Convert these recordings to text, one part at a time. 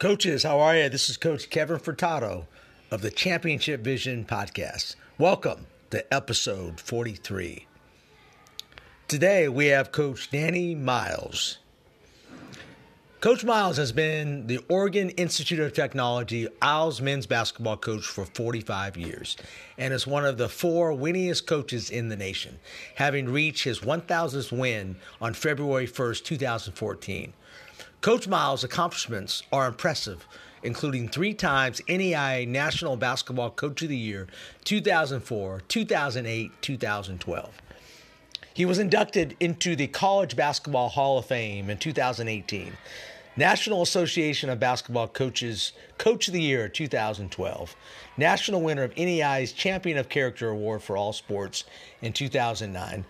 Coaches, how are you? This is Coach Kevin Furtado of the Championship Vision Podcast. Welcome to episode 43. Today we have Coach Danny Miles. Coach Miles has been the Oregon Institute of Technology Owls men's basketball coach for 45 years and is one of the four winningest coaches in the nation, having reached his 1000th win on February 1st, 2014. Coach Miles' accomplishments are impressive, including three times NAIA National Basketball Coach of the Year 2004, 2008, 2012. He was inducted into the College Basketball Hall of Fame in 2018. National Association of Basketball Coaches Coach of the Year 2012. National winner of NAIA's Champion of Character Award for all sports in 2009.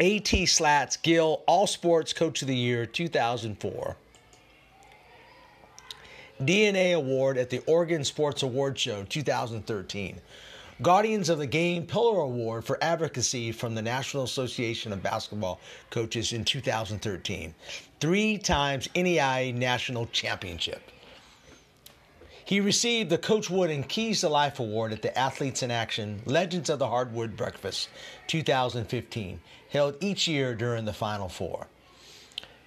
AT Slats Gill All Sports Coach of the Year 2004. DNA Award at the Oregon Sports Award Show 2013. Guardians of the Game Pillar Award for Advocacy from the National Association of Basketball Coaches in 2013. Three times NAIA National Championship. He received the Coach Wooden Keys to Life Award at the Athletes in Action Legends of the Hardwood Breakfast 2015, held each year during the Final Four.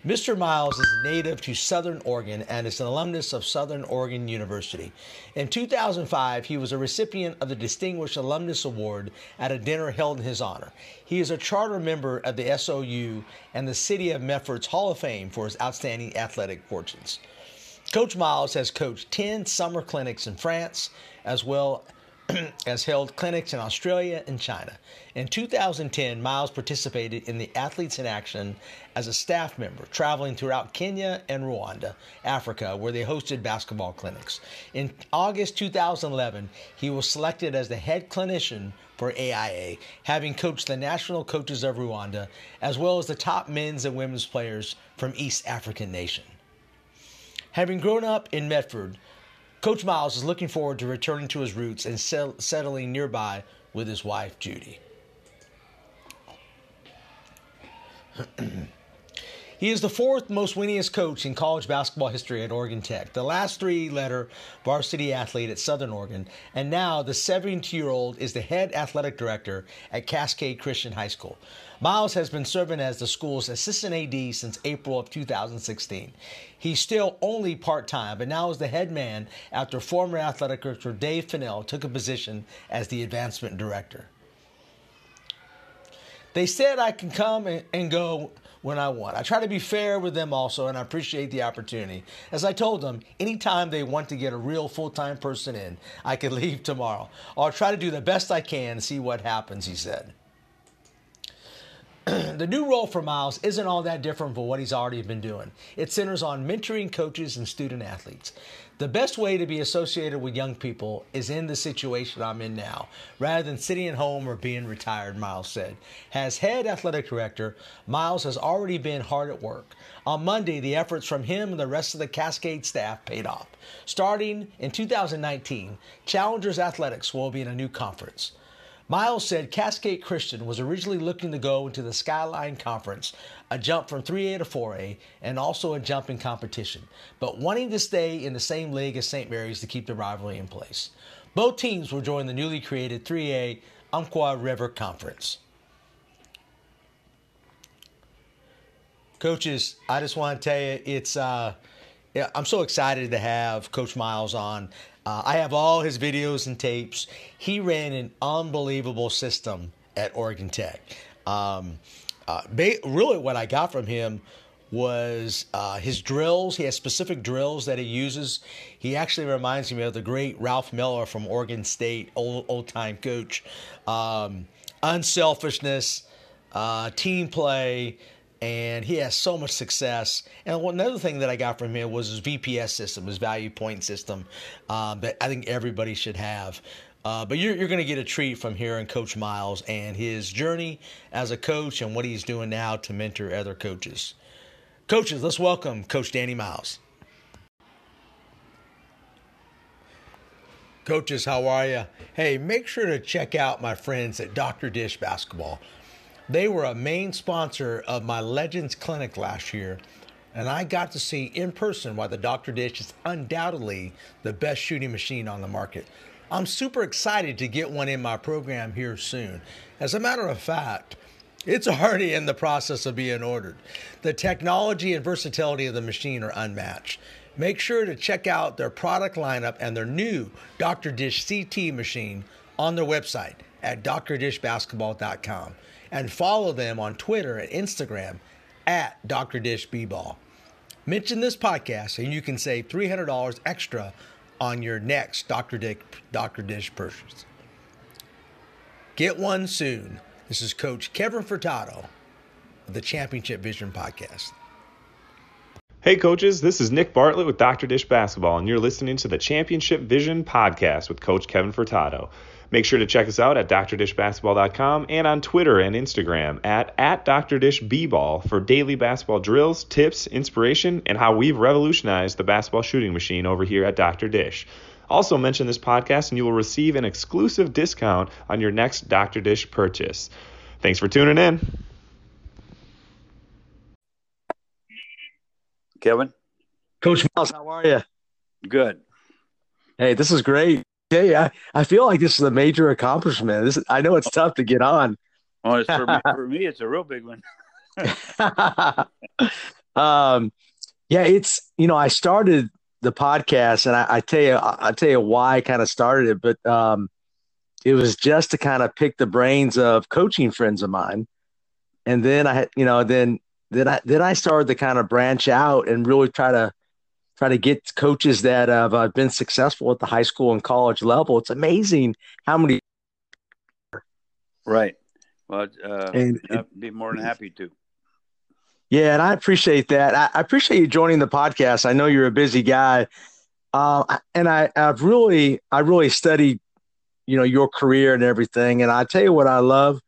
Mr. Miles is native to Southern Oregon and is an alumnus of Southern Oregon University. In 2005, he was a recipient of the Distinguished Alumnus Award at a dinner held in his honor. He is a charter member of the SOU and the City of Medford's Hall of Fame for his outstanding athletic fortunes. Coach Miles has coached 10 summer clinics in France, as well has held clinics in Australia and China. In 2010, Miles participated in the Athletes in Action as a staff member, traveling throughout Kenya and Rwanda, Africa, where they hosted basketball clinics. In August 2011, he was selected as the head clinician for AIA, having coached the national coaches of Rwanda, as well as the top men's and women's players from East African nation. Having grown up in Medford, Coach Miles is looking forward to returning to his roots and settling nearby with his wife, Judy. He is the fourth most winningest coach in college basketball history at Oregon Tech, the last three letter varsity athlete at Southern Oregon, and now the 72 year old is the head athletic director at Cascade Christian High School. Miles has been serving as the school's assistant AD since April of 2016. He's still only part time, but now is the head man after former athletic director Dave Fennell took a position as the advancement director. They said I can come and go when I want. I try to be fair with them also, and I appreciate the opportunity. As I told them, anytime they want to get a real full time person in, I can leave tomorrow. I'll try to do the best I can and see what happens, he said. the new role for Miles isn't all that different from what he's already been doing. It centers on mentoring coaches and student athletes. The best way to be associated with young people is in the situation I'm in now, rather than sitting at home or being retired, Miles said. As head athletic director, Miles has already been hard at work. On Monday, the efforts from him and the rest of the Cascade staff paid off. Starting in 2019, Challengers Athletics will be in a new conference. Miles said Cascade Christian was originally looking to go into the Skyline Conference, a jump from 3A to 4A, and also a jump in competition, but wanting to stay in the same league as St. Mary's to keep the rivalry in place. Both teams will join the newly created 3A Umpqua River Conference. Coaches, I just want to tell you, it's uh, I'm so excited to have Coach Miles on. Uh, I have all his videos and tapes. He ran an unbelievable system at Oregon Tech. Um, uh, ba- really, what I got from him was uh, his drills. He has specific drills that he uses. He actually reminds me of the great Ralph Miller from Oregon State, old old time coach. Um, unselfishness, uh, team play and he has so much success. And another thing that I got from him was his VPS system, his value point system, um, that I think everybody should have. Uh, but you're, you're going to get a treat from hearing Coach Miles and his journey as a coach and what he's doing now to mentor other coaches. Coaches, let's welcome Coach Danny Miles. Coaches, how are you? Hey, make sure to check out my friends at Dr. Dish Basketball. They were a main sponsor of my Legends Clinic last year. and I got to see in person why the Dr. Dish is undoubtedly the best shooting machine on the market. I'm super excited to get one in my program here soon. As a matter of fact, it's already in the process of being ordered. The technology and versatility of the machine are unmatched. Make sure to check out their product lineup and their new Dr. Dish CT machine on their website at drdishbasketball.com and follow them on Twitter and Instagram at Dr. Dish B-Ball. Mention this podcast and you can save $300 extra on your next Dr. Dick, Dr. Dish purchase. Get one soon. This is Coach Kevin Furtado of the Championship Vision Podcast. Hey, coaches, this is Nick Bartlett with Dr. Dish Basketball, and you're listening to the Championship Vision Podcast with Coach Kevin Furtado. Make sure to check us out at drdishbasketball.com and on Twitter and Instagram at, at drdishbball for daily basketball drills, tips, inspiration, and how we've revolutionized the basketball shooting machine over here at Dr. Dish. Also, mention this podcast and you will receive an exclusive discount on your next Dr. Dish purchase. Thanks for tuning in. Kevin? Coach Miles, how are you? Good. Hey, this is great. Hey, I, I feel like this is a major accomplishment. This I know it's tough to get on. Well, for, me, for me, it's a real big one. um, yeah, it's you know I started the podcast, and I, I tell you I, I tell you why I kind of started it, but um, it was just to kind of pick the brains of coaching friends of mine, and then I had you know then then I then I started to kind of branch out and really try to try to get coaches that have uh, been successful at the high school and college level. It's amazing how many. Right. Well, uh, and I'd be more than happy to. Yeah, and I appreciate that. I, I, appreciate you joining the podcast. I know you're a busy guy, uh, and I, I've really, I really studied, you know, your career and everything. And I tell you what I love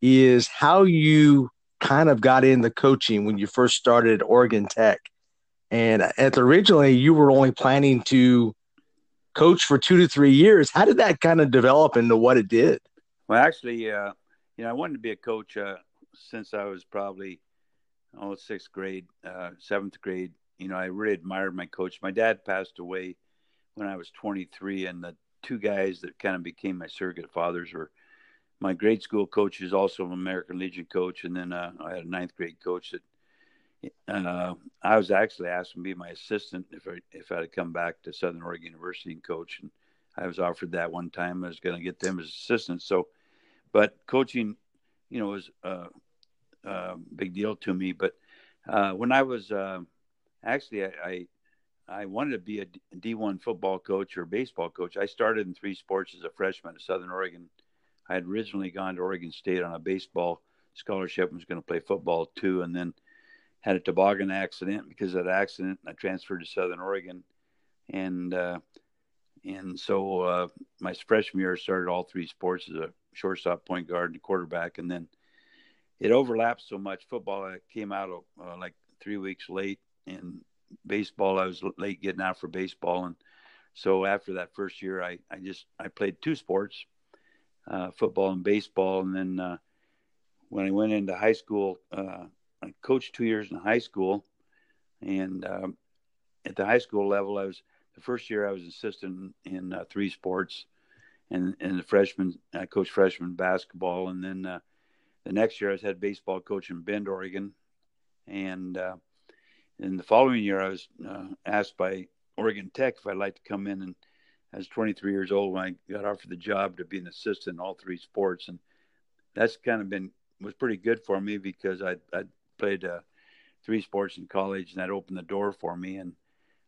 is how you kind of got into coaching when you first started at Oregon Tech. And at originally, you were only planning to coach for two to three years. How did that kind of develop into what it did? Well, actually, uh, you know, I wanted to be a coach uh, since I was probably oh sixth grade, uh, seventh grade. You know, I really admired my coach. My dad passed away when I was 23, and the two guys that kind of became my surrogate fathers were my grade school coach is also an American Legion coach, and then uh, I had a ninth grade coach that uh, I was actually asked to be my assistant if I if I had come back to Southern Oregon University and coach, and I was offered that one time. I was going to get them as assistants. So, but coaching, you know, was a, a big deal to me. But uh, when I was uh, actually, I, I I wanted to be a D1 football coach or baseball coach. I started in three sports as a freshman at Southern Oregon I had originally gone to Oregon State on a baseball scholarship and was going to play football too, and then had a toboggan accident. Because of that accident, I transferred to Southern Oregon, and uh, and so uh, my freshman year I started all three sports as a shortstop, point guard, and quarterback, and then it overlapped so much. Football I came out uh, like three weeks late, and baseball I was late getting out for baseball, and so after that first year, I I just I played two sports uh, football and baseball. And then uh, when I went into high school, uh, I coached two years in high school. And um, at the high school level, I was the first year I was assistant in uh, three sports. And, and the freshman, I coached freshman basketball. And then uh, the next year, I was head baseball coach in Bend, Oregon. And uh, in the following year, I was asked by Oregon Tech if I'd like to come in and I was 23 years old when I got offered the job to be an assistant in all three sports, and that's kind of been was pretty good for me because I I played uh, three sports in college, and that opened the door for me. And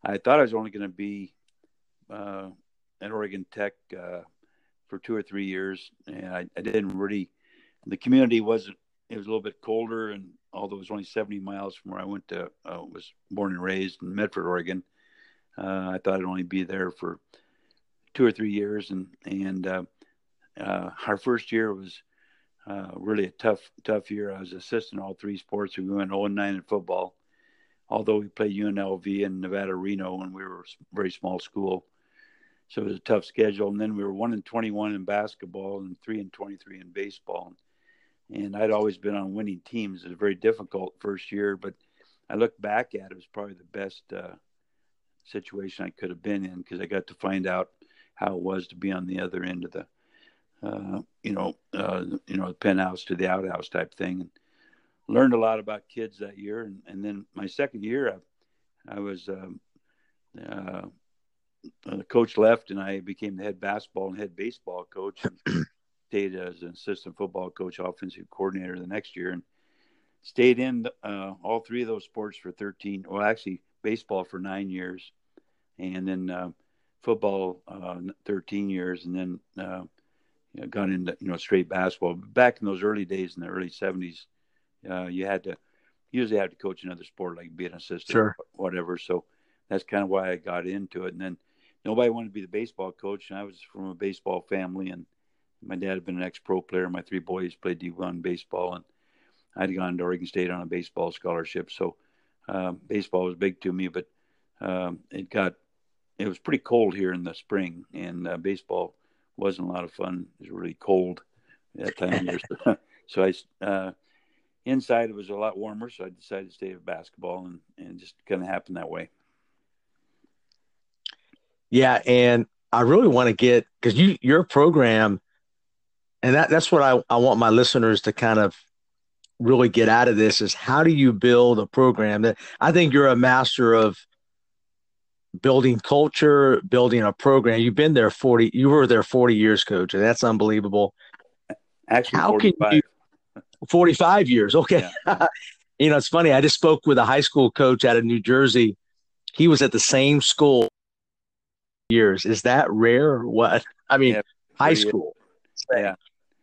I thought I was only going to be uh, at Oregon Tech uh, for two or three years, and I, I didn't really. The community wasn't. It was a little bit colder, and although it was only 70 miles from where I went to, uh, was born and raised in Medford, Oregon. Uh, I thought I'd only be there for two or three years, and and uh, uh, our first year was uh, really a tough tough year. I was assistant all three sports. We went 0 9 in football, although we played UNLV and Nevada Reno when we were a very small school. So it was a tough schedule. And then we were one and 21 in basketball and three and 23 in baseball. And I'd always been on winning teams. It was a very difficult first year, but I look back at it, it was probably the best uh, situation I could have been in because I got to find out how it was to be on the other end of the, uh, you know, uh, you know, the penthouse to the outhouse type thing, and learned a lot about kids that year. And, and then my second year, I, I was um, uh, the coach left, and I became the head basketball and head baseball coach. And stayed as an assistant football coach, offensive coordinator the next year, and stayed in uh, all three of those sports for 13. Well, actually, baseball for nine years, and then uh, football uh, 13 years, and then uh, you know, got into you know straight basketball. But back in those early days in the early 70s, uh, you had to usually had to coach another sport, like be an assistant, sure. or whatever. So that's kind of why I got into it. And then nobody wanted to be the baseball coach, and I was from a baseball family, and my dad had been an ex-pro player. My three boys played D1 baseball, and I'd gone to Oregon State on a baseball scholarship. So um, baseball was big to me, but um, it got it was pretty cold here in the spring, and uh, baseball wasn't a lot of fun. It was really cold that time of year. so I uh, inside it was a lot warmer, so I decided to stay with basketball, and and just kind of happened that way. Yeah, and I really want to get because you your program, and that that's what I I want my listeners to kind of really get out of this is how do you build a program that I think you're a master of building culture, building a program. You've been there 40, you were there 40 years, coach, and that's unbelievable. Actually, how 45. can you 45 years? Okay. Yeah. you know, it's funny. I just spoke with a high school coach out of New Jersey. He was at the same school years. Is that rare or what? I mean, yeah, high school. Yeah.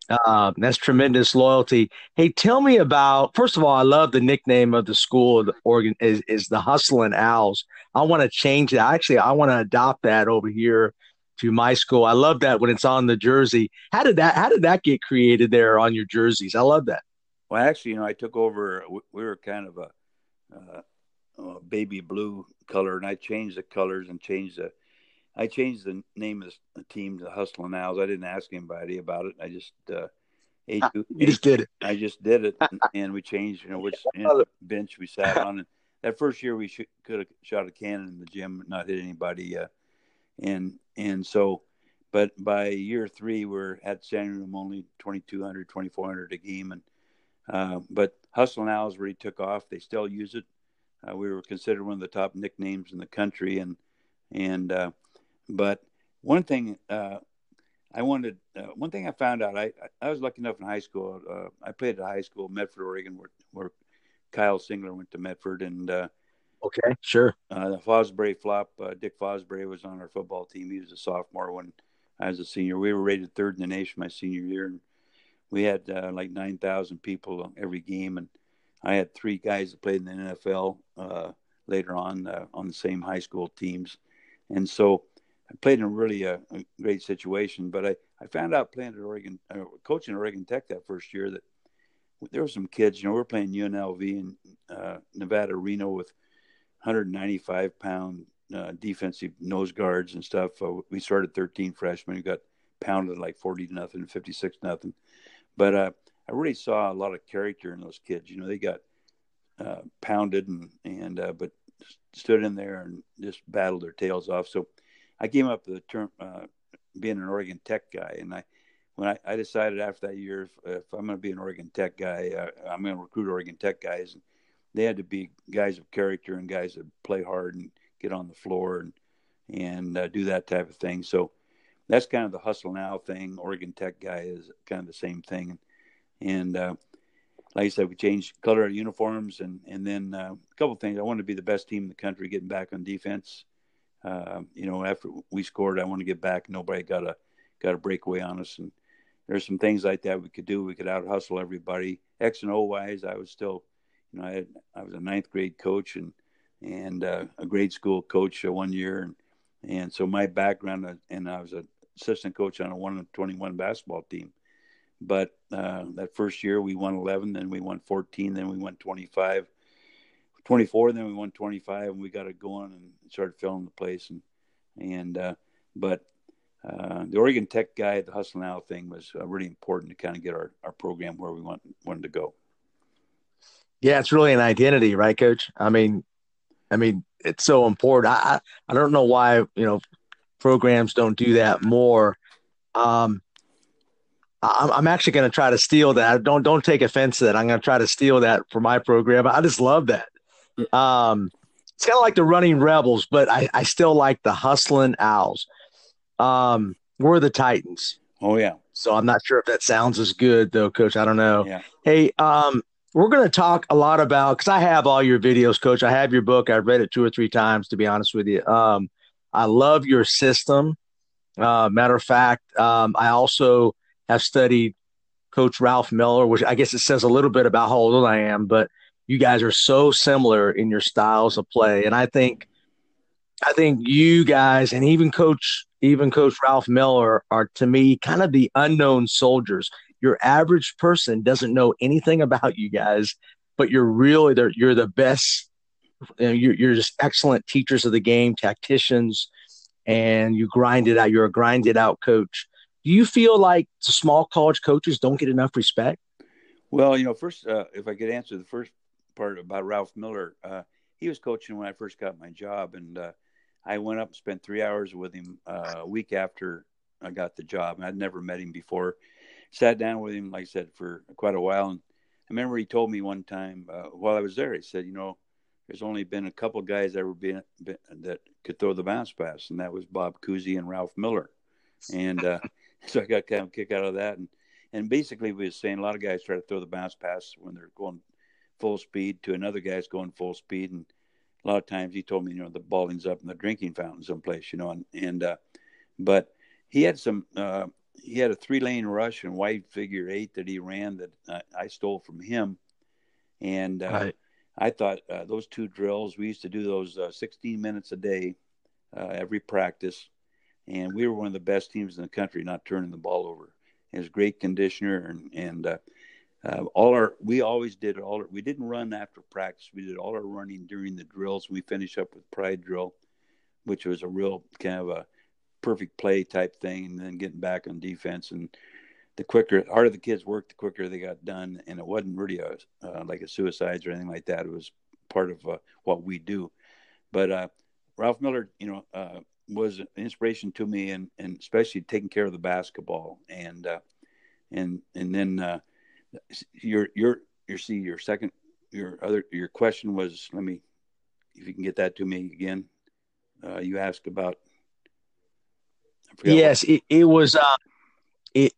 Uh, that's tremendous loyalty. Hey, tell me about. First of all, I love the nickname of the school. The Oregon is, is the Hustling Owls. I want to change that. Actually, I want to adopt that over here to my school. I love that when it's on the jersey. How did that? How did that get created there on your jerseys? I love that. Well, actually, you know, I took over. We were kind of a, uh, baby blue color, and I changed the colors and changed the I changed the name of the team to Hustling Owls. I didn't ask anybody about it. I just uh, ate, you ate, just did it. I just did it, and we changed. You know which bench we sat on. And that first year, we should, could have shot a cannon in the gym, and not hit anybody. Uh, and and so, but by year three, we're at standing room only 2,200, 2,400 a game, and uh, but Hustling Owls really took off. They still use it. Uh, we were considered one of the top nicknames in the country, and and uh, but one thing uh, I wanted, uh, one thing I found out, I, I was lucky enough in high school. Uh, I played at high school, Medford, Oregon, where, where Kyle Singler went to Medford. And uh, okay, sure. Uh, the Fosbury flop, uh, Dick Fosbury was on our football team. He was a sophomore when I was a senior. We were rated third in the nation my senior year. And we had uh, like 9,000 people every game. And I had three guys that played in the NFL uh, later on uh, on the same high school teams. And so I played in really a, a, great situation. But I, I found out playing at Oregon, uh, coaching Oregon Tech that first year that there were some kids. You know, we are playing UNLV in uh, Nevada, Reno with 195 pound uh, defensive nose guards and stuff. Uh, we started 13 freshmen who got pounded like 40 to nothing, 56 nothing. But uh, I really saw a lot of character in those kids. You know, they got uh, pounded and and but stood in there and just battled their tails off. So I came up with the term uh, being an Oregon Tech guy, and I when I, I decided after that year if, if I'm going to be an Oregon Tech guy, uh, I'm going to recruit Oregon Tech guys, and they had to be guys of character and guys that play hard and get on the floor and and uh, do that type of thing. So that's kind of the hustle now thing. Oregon Tech guy is kind of the same thing, and uh, like I said, we changed color of uniforms, and and then uh, a couple things. I wanted to be the best team in the country, getting back on defense. Uh, you know, after we scored, I want to get back. Nobody got a got a breakaway on us, and there's some things like that we could do. We could out hustle everybody. X and O wise, I was still, you know, I had, I was a ninth grade coach and and uh, a grade school coach uh, one year, and and so my background uh, and I was an assistant coach on a one twenty one basketball team. But uh, that first year we won eleven, then we won fourteen, then we won twenty five 24. Then we won 25, and we got it going and started filling the place. And and uh, but uh, the Oregon Tech guy, the hustle now thing was uh, really important to kind of get our, our program where we want wanted to go. Yeah, it's really an identity, right, Coach? I mean, I mean, it's so important. I I, don't know why you know programs don't do that more. Um, I'm, I'm actually going to try to steal that. Don't don't take offense to that. I'm going to try to steal that for my program. I just love that. Um, it's kind of like the running rebels, but I, I still like the hustling owls. Um, we're the Titans. Oh yeah. So I'm not sure if that sounds as good though, Coach. I don't know. Yeah. Hey, um, we're going to talk a lot about because I have all your videos, Coach. I have your book. I've read it two or three times, to be honest with you. Um, I love your system. Uh, matter of fact, um, I also have studied Coach Ralph Miller, which I guess it says a little bit about how old I am, but you guys are so similar in your styles of play, and I think, I think you guys and even Coach, even Coach Ralph Miller are to me kind of the unknown soldiers. Your average person doesn't know anything about you guys, but you're really you're the best. You know, you're, you're just excellent teachers of the game, tacticians, and you grind it out. You're a grind it out coach. Do you feel like small college coaches don't get enough respect? Well, you know, first, uh, if I could answer the first part about Ralph Miller, uh, he was coaching when I first got my job, and uh, I went up and spent three hours with him uh, a week after I got the job. And I'd never met him before. Sat down with him, like I said, for quite a while. And I remember he told me one time uh, while I was there, he said, "You know, there's only been a couple guys ever been, been, that could throw the bounce pass, and that was Bob Cousy and Ralph Miller." And uh, so I got kind of a kick out of that. And and basically, we were saying a lot of guys try to throw the bounce pass when they're going full speed to another guy's going full speed, and a lot of times he told me, you know, the ball ends up in the drinking fountain someplace, you know, and and uh, but he had some. Uh, he had a three lane rush and wide figure eight that he ran that I, I stole from him, and uh, right. I thought uh, those two drills we used to do those uh, 16 minutes a day uh, every practice and we were one of the best teams in the country not turning the ball over. He was a great conditioner, and and uh, all our we always did all our, we didn't run after practice. We did all our running during the drills. We finished up with pride drill, which was a real kind of a perfect play type thing, and then getting back on defense. And the quicker, harder the kids worked, the quicker they got done. And it wasn't really a, uh, like a suicides or anything like that. It was part of uh, what we do. But uh, Ralph Miller, you know, uh, was an inspiration to me, and and especially taking care of the basketball, and uh, and and then your your your see your second your other your question was let me if you can get that to me again. Uh, you asked about. Yes, it, it was. Uh, it.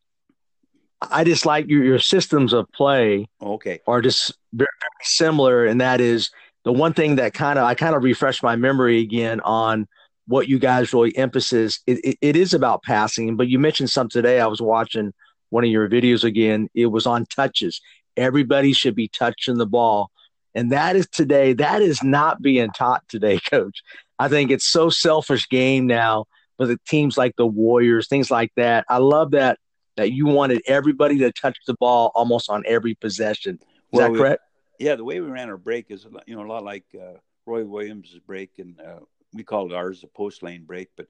I just like your your systems of play. Okay. Are just very, very similar, and that is the one thing that kind of I kind of refreshed my memory again on what you guys really emphasis it, it, it is about passing but you mentioned something today i was watching one of your videos again. It was on touches. Everybody should be touching the ball. And that is today that is not being taught today coach. I think it's so selfish game now but the teams like the warriors things like that. I love that that you wanted everybody to touch the ball almost on every possession. Is well, that correct? We, yeah the way we ran our break is you know a lot like uh, roy williams' break and uh, we called ours a post lane break, but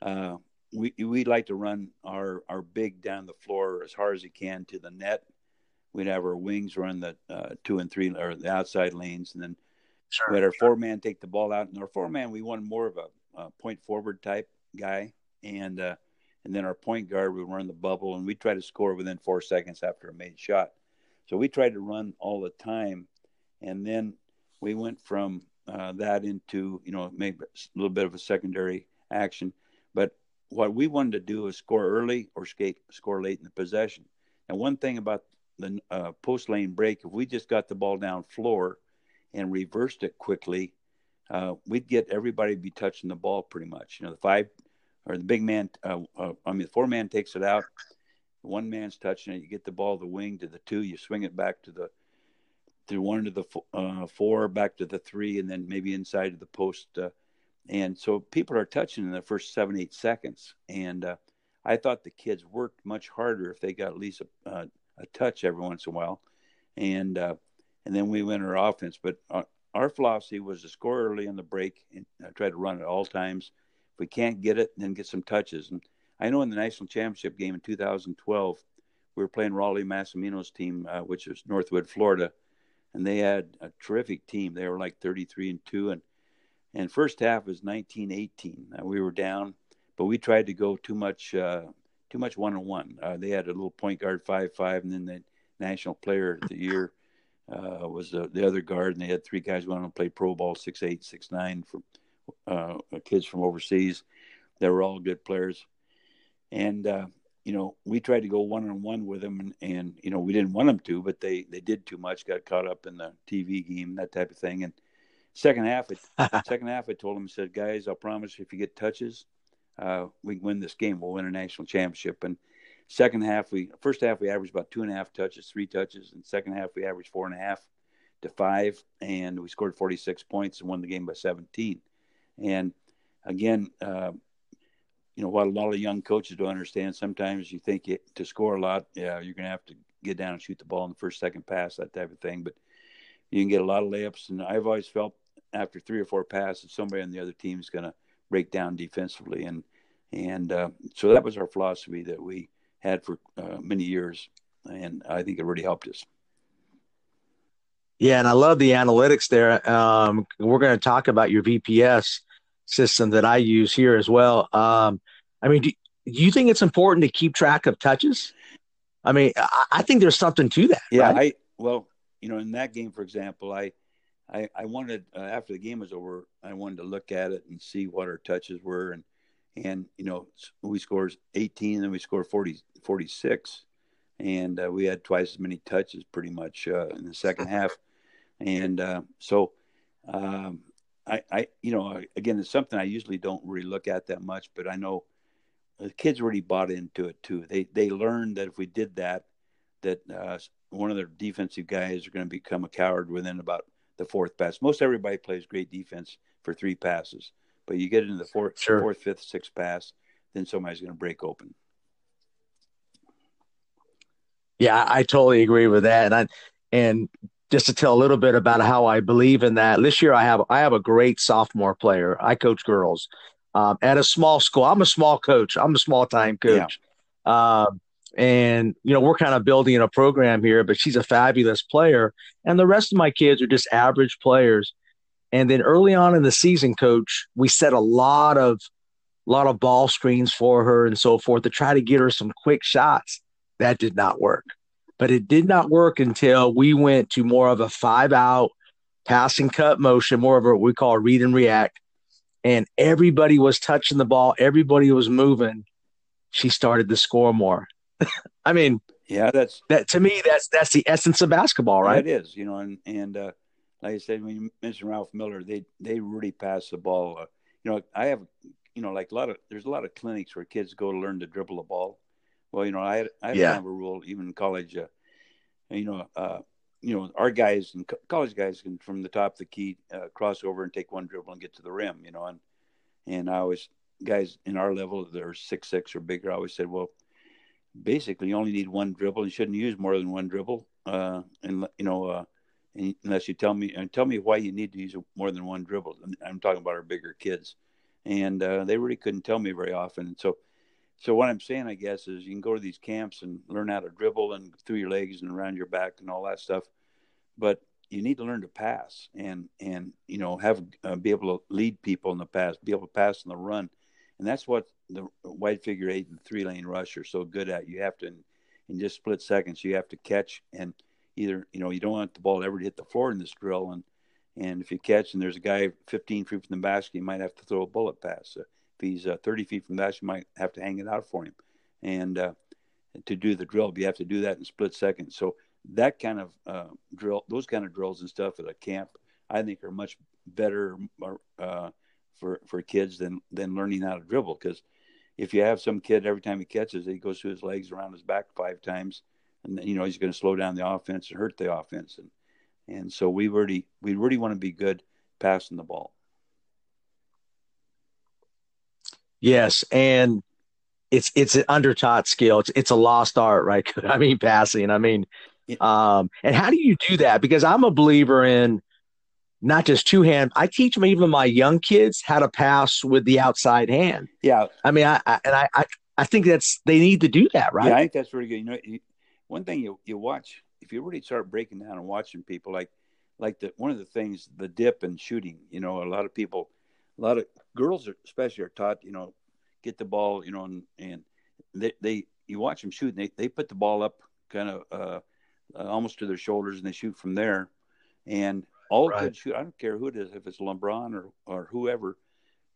uh, we we like to run our our big down the floor as hard as he can to the net. We'd have our wings run the uh, two and three or the outside lanes, and then sure, we had our sure. four man take the ball out. And our four man, we wanted more of a, a point forward type guy, and uh, and then our point guard would run the bubble, and we try to score within four seconds after a made shot. So we tried to run all the time, and then we went from uh, that into you know maybe a little bit of a secondary action. But what we wanted to do is score early or skate, score late in the possession. And one thing about the uh, post lane break, if we just got the ball down floor and reversed it quickly, uh, we'd get everybody be touching the ball pretty much. You know, the five or the big man, uh, uh, I mean, the four man takes it out, one man's touching it. You get the ball the wing to the two, you swing it back to the through one to the uh, four, back to the three, and then maybe inside of the post. Uh, and so people are touching in the first seven, eight seconds. And uh, I thought the kids worked much harder if they got at least a, uh, a touch every once in a while. And uh, and then we went our offense. But our, our, philosophy was to score early on the break and try to run at all times. If we can't get it, then get some touches. And I know in the national championship game in 2012, we were playing Rollie Massimino's team, uh, which is Northwood, Florida and they had a terrific team. They were like 33 and two, and and first half was 1918. we were down, but we tried to go too much uh, too much one on one. They had a little point guard five five, and then the national player of the year uh, was the, the other guard, and they had three guys who on to play pro ball, six eight, six nine, from uh, kids from overseas. They were all good players, and uh, you know we tried to go one on one with them, and, and you know we didn't want them to, but they they did too much, got caught up in the TV game, that type of thing. And second half, it, second half, I told them, I said, guys, I'll promise if you get touches, uh, we can win this game. We'll win a national championship. And Second half, we first half we averaged about two and a half touches, three touches, and second half we averaged four and a half to five, and we scored 46 points and won the game by 17. And again, uh, you know what a lot of young coaches don't understand. Sometimes you think it, to score a lot, yeah, you're going to have to get down and shoot the ball in the first, second pass, that type of thing. But you can get a lot of layups, and I've always felt after three or four passes, somebody on the other team is going to break down defensively, and and uh, so that was our philosophy that we had for uh, many years, and I think it really helped us. Yeah, and I love the analytics there. Um, we're going to talk about your VPS system that I use here as well. Um, I mean, do, do, you think it's important to keep track of touches? I mean, I, I think there's something to that. Yeah, right? I well, you know, in that game, for example, I I, I wanted uh, after the game was over, I wanted to look at it and see what our touches were, and and you know we scored 18 and then we scored 40 46 and uh, we had twice as many touches pretty much uh, in the second half. And uh, so um, I, I you know again it's something i usually don't really look at that much but i know the kids really bought into it too. They they learned that if we did that that uh, one of their defensive guys are going to become a coward within about the fourth pass most everybody plays great defense for three passes but you get into the fourth, sure. fourth, fifth, sixth pass, then somebody's going to break open. Yeah, I totally agree with that. And I, and just to tell a little bit about how I believe in that. This year, I have I have a great sophomore player. I coach girls um, at a small school. I'm a small coach. I'm a small time coach. Yeah. Um, and you know we're kind of building a program here, but she's a fabulous player, and the rest of my kids are just average players. And then early on in the season, coach, we set a lot of a lot of ball screens for her and so forth to try to get her some quick shots. That did not work. But it did not work until we went to more of a five out passing cut motion, more of what we call read and react. And everybody was touching the ball, everybody was moving. She started to score more. I mean, yeah, that's that to me. That's that's the essence of basketball, right? It is, you know, and and uh, like I said, when you mentioned Ralph Miller, they they really pass the ball. Uh, you know, I have, you know, like a lot of there's a lot of clinics where kids go to learn to dribble the ball. Well, you know, I had, I yeah. have a rule even in college. Uh, you know, uh, you know, our guys and college guys can from the top of the key uh, cross over and take one dribble and get to the rim. You know, and and I always guys in our level that are six six or bigger. I always said, well, basically, you only need one dribble. You shouldn't use more than one dribble. Uh, and you know uh, unless you tell me and tell me why you need to use more than one dribble. I'm talking about our bigger kids, and uh, they really couldn't tell me very often. So, so what I'm saying, I guess, is you can go to these camps and learn how to dribble and through your legs and around your back and all that stuff, but you need to learn to pass and and you know have uh, be able to lead people in the pass, be able to pass in the run, and that's what the wide figure eight and three lane rush are so good at. You have to in, in just split seconds, you have to catch and either you know you don't want the ball ever to hit the floor in this drill, and and if you catch and there's a guy 15 feet from the basket, you might have to throw a bullet pass. Uh, if he's uh, 30 feet from the basket, you might have to hang it out for him, and uh, to do the drill, you have to do that in split seconds. So that kind of uh, drill, those kind of drills and stuff at a camp, I think are much better uh, for for kids than than learning how to dribble because if you have some kid every time he catches it, he goes through his legs around his back five times and you know he's going to slow down the offense and hurt the offense, and and so we really we really want to be good passing the ball. Yes, and it's it's an undertaught skill. It's it's a lost art, right? I mean, passing. I mean, um, and how do you do that? Because I'm a believer in not just two hand. I teach them even my young kids how to pass with the outside hand. Yeah, I mean, I, I and I, I I think that's they need to do that, right? Yeah, I think that's really good. You know, one thing you you watch if you really start breaking down and watching people like like the one of the things the dip and shooting. You know, a lot of people, a lot of girls, are, especially, are taught. You know, get the ball. You know, and and they, they you watch them shoot. And they they put the ball up kind of uh, uh, almost to their shoulders, and they shoot from there. And all right. good shoot. I don't care who it is, if it's LeBron or or whoever.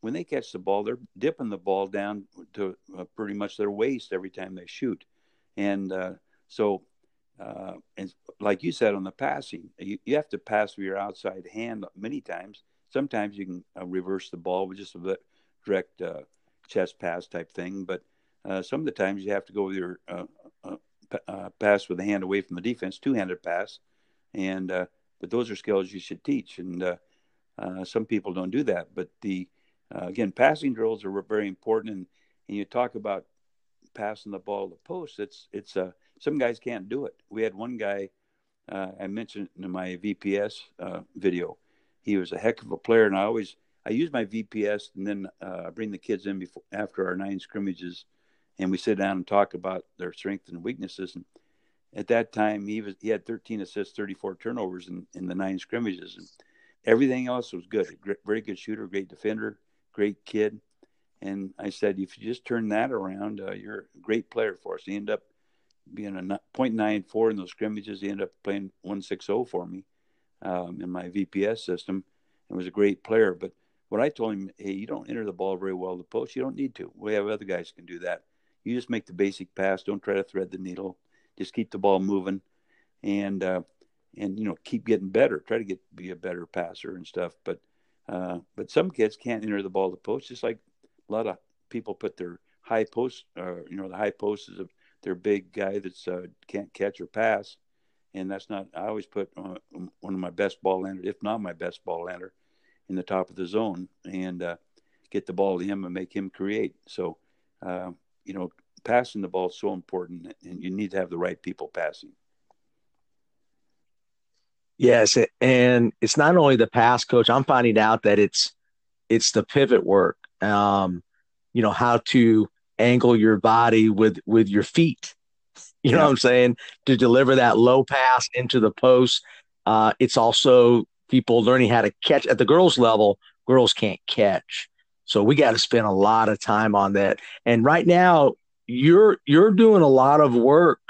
When they catch the ball, they're dipping the ball down to uh, pretty much their waist every time they shoot, and uh, so uh, and like you said on the passing, you, you have to pass with your outside hand many times. Sometimes you can uh, reverse the ball with just a direct uh, chest pass type thing, but uh, some of the times you have to go with your uh, uh, pass with the hand away from the defense, two-handed pass, and but those are skills you should teach, and some people don't do that. But the again, passing drills are very important, and, and you talk about passing the ball to post. It's it's a some guys can't do it. We had one guy uh, I mentioned in my VPS uh, video. He was a heck of a player, and I always I use my VPS and then uh, bring the kids in before after our nine scrimmages, and we sit down and talk about their strengths and weaknesses. And at that time, he was he had 13 assists, 34 turnovers in, in the nine scrimmages, and everything else was good. Great, very good shooter, great defender, great kid. And I said, if you just turn that around, uh, you're a great player for us. He ended up being a .94 in those scrimmages. He ended up playing 160 for me um, in my VPS system and was a great player. But what I told him, hey, you don't enter the ball very well to post. You don't need to. We have other guys who can do that. You just make the basic pass. Don't try to thread the needle. Just keep the ball moving, and uh, and you know keep getting better. Try to get be a better passer and stuff. But uh, but some kids can't enter the ball to post. Just like a lot of people put their high post, or you know, the high posts of their big guy that's uh, can't catch or pass, and that's not. I always put uh, one of my best ball landers, if not my best ball lander, in the top of the zone and uh, get the ball to him and make him create. So, uh, you know, passing the ball is so important, and you need to have the right people passing. Yes, and it's not only the pass, coach. I'm finding out that it's it's the pivot work. Um, you know how to angle your body with with your feet. You know what I'm saying? To deliver that low pass into the post. Uh, it's also people learning how to catch at the girls level. Girls can't catch, so we got to spend a lot of time on that. And right now, you're you're doing a lot of work.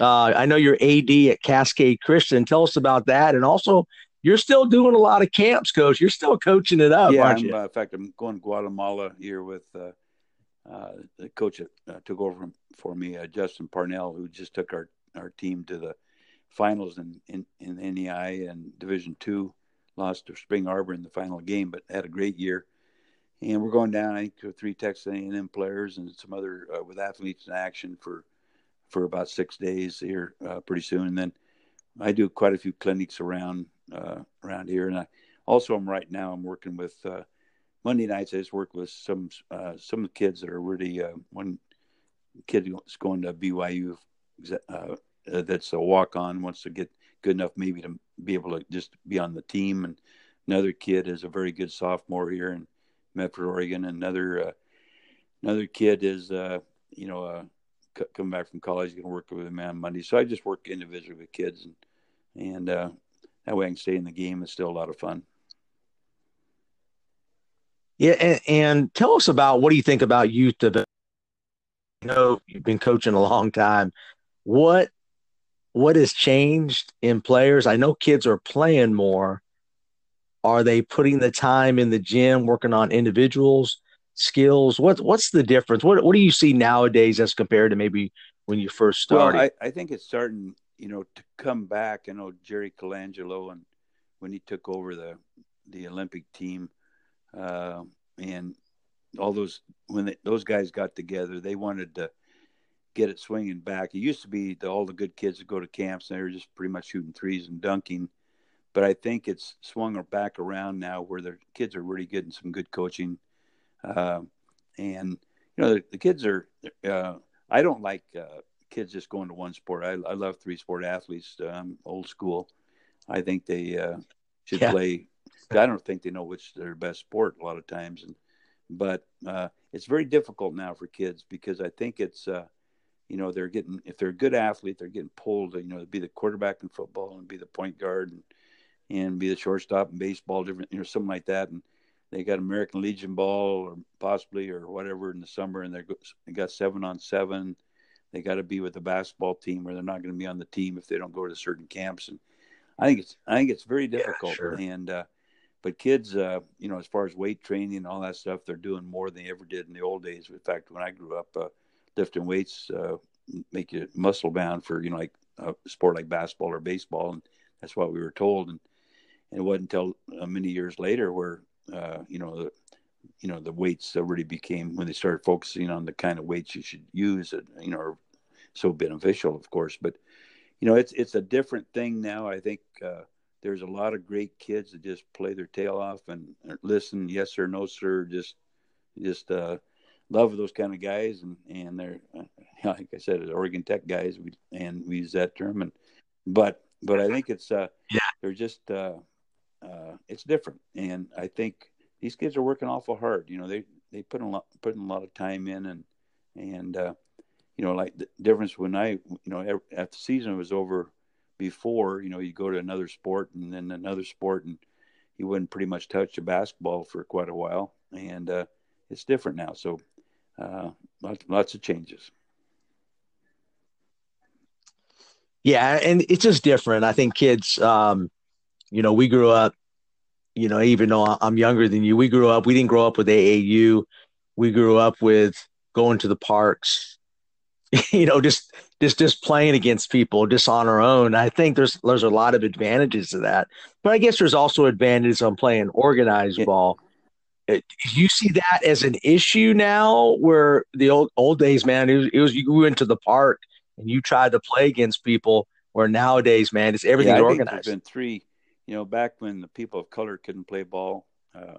Uh, I know you're AD at Cascade Christian. Tell us about that, and also you're still doing a lot of camps, coach. You're still coaching it up, yeah, aren't you? Uh, in fact, I'm going to Guatemala here with uh, uh, the coach that uh, took over for me, uh, Justin Parnell, who just took our, our team to the finals in, in, in NAIA Division Two, lost to Spring Arbor in the final game, but had a great year. And we're going down, I think, three Texas A&M players and some other uh, with athletes in action for for about six days here uh, pretty soon. And then I do quite a few clinics around uh, around here, and I also am right now I'm working with Monday nights I just work with some uh, some kids that are really uh, one kid is going to BYU uh, that's a walk on wants to get good enough maybe to be able to just be on the team and another kid is a very good sophomore here in Medford, Oregon. Another uh, another kid is uh, you know uh, c- coming back from college, going to work with him on Monday. So I just work individually with kids and and that way I can stay in the game. It's still a lot of fun. Yeah, and, and, tell us about what do you think about youth development? Know, you've been coaching a long time. What what has changed in players? I know kids are playing more. Are they putting the time in the gym working on individuals skills? What what's the difference? What what do you see nowadays as compared to maybe when you first started? Well, I, I think it's starting, you know, to come back. I know Jerry Colangelo and when he took over the the Olympic team – uh, and all those when they, those guys got together, they wanted to get it swinging back. It used to be the, all the good kids would go to camps and they were just pretty much shooting threes and dunking. But I think it's swung back around now where the kids are really getting some good coaching. Uh, and, you know, the, the kids are, uh, I don't like uh, kids just going to one sport. I, I love three sport athletes. Um, old school. I think they uh, should yeah. play I don't think they know which their best sport a lot of times, and but uh, it's very difficult now for kids because I think it's uh, you know they're getting if they're a good athlete they're getting pulled you know to be the quarterback in football and be the point guard and and be the shortstop in baseball, different, you know, something like that. And they got American Legion ball or possibly or whatever in the summer, and they got seven on seven. They got to be with the basketball team, or they're not going to be on the team if they don't go to certain camps. And I think it's I think it's very difficult. Yeah, sure. And uh, but kids, uh, you know, as far as weight training and all that stuff, they're doing more than they ever did in the old days. In fact, when I grew up, uh, lifting weights uh, make you muscle bound for you know like a sport like basketball or baseball, and that's what we were told. And, and it wasn't until uh, many years later where uh, you know the you know the weights already became when they started focusing on the kind of weights you should use. You know are so beneficial, of course, but you know it's it's a different thing now. I think uh, there's a lot of great kids that just play their tail off and listen, yes sir, no sir, just just uh, love those kind of guys, and and they're uh, like I said, Oregon Tech guys, we and we use that term, and but but I think it's uh yeah they're just uh, uh it's different, and I think these kids are working awful hard. You know, they they put a lot putting a lot of time in, and and uh, you know, like the difference when I you know after the season was over before, you know, you go to another sport and then another sport, and you wouldn't pretty much touch a basketball for quite a while, and uh, it's different now. So uh, lots, lots of changes. Yeah, and it's just different. I think kids, um, you know, we grew up, you know, even though I'm younger than you, we grew up. We didn't grow up with AAU. We grew up with going to the parks, you know, just just just playing against people just on our own. I think there's there's a lot of advantages to that, but I guess there's also advantages on playing organized yeah. ball uh, do you see that as an issue now where the old old days man it was, it was you went to the park and you tried to play against people where nowadays man it's everything's yeah, organized there's been three you know back when the people of color couldn't play ball uh,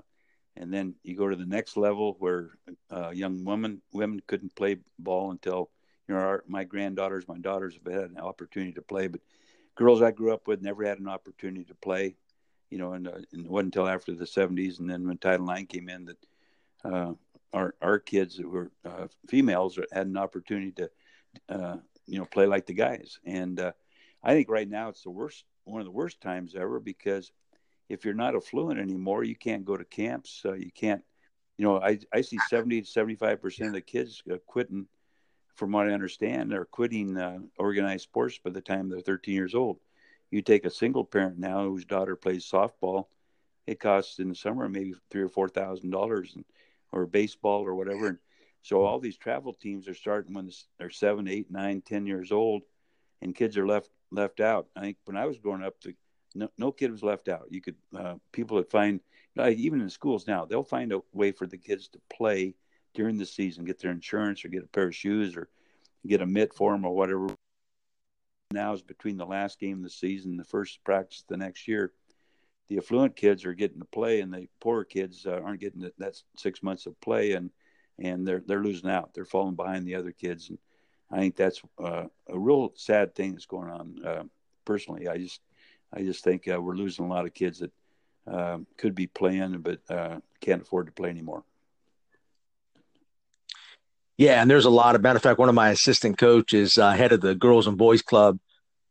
and then you go to the next level where uh, young women women couldn't play ball until you know our, my granddaughters my daughters have had an opportunity to play but girls i grew up with never had an opportunity to play you know, and, uh, and it wasn't until after the 70s and then when Title IX came in that uh, our our kids that were uh, females had an opportunity to, uh, you know, play like the guys. And uh, I think right now it's the worst, one of the worst times ever because if you're not affluent anymore, you can't go to camps. you can't, you know, I, I see 70 to 75 percent of the kids uh, quitting. From what I understand, they're quitting organized sports by the time they're 13 years old you take a single parent now whose daughter plays softball, it costs in the summer maybe three or four thousand dollars, or baseball or whatever. And so all these travel teams are starting when they're seven, eight, nine, ten years old, and kids are left left out. I think when I was growing up, the, no, no kid was left out. You could uh, people that find even in schools now they'll find a way for the kids to play during the season, get their insurance or get a pair of shoes or get a mitt for them or whatever now is between the last game of the season and the first practice the next year. The affluent kids are getting to play, and the poorer kids uh, aren't getting that six months of play, and and they're they're losing out. They're falling behind the other kids, and I think that's uh, a real sad thing that's going on. Uh, personally, I just I just think uh, we're losing a lot of kids that um, could be playing but uh, can't afford to play anymore. Yeah, and there's a lot of matter of fact, one of my assistant coaches, uh, head of the girls and boys club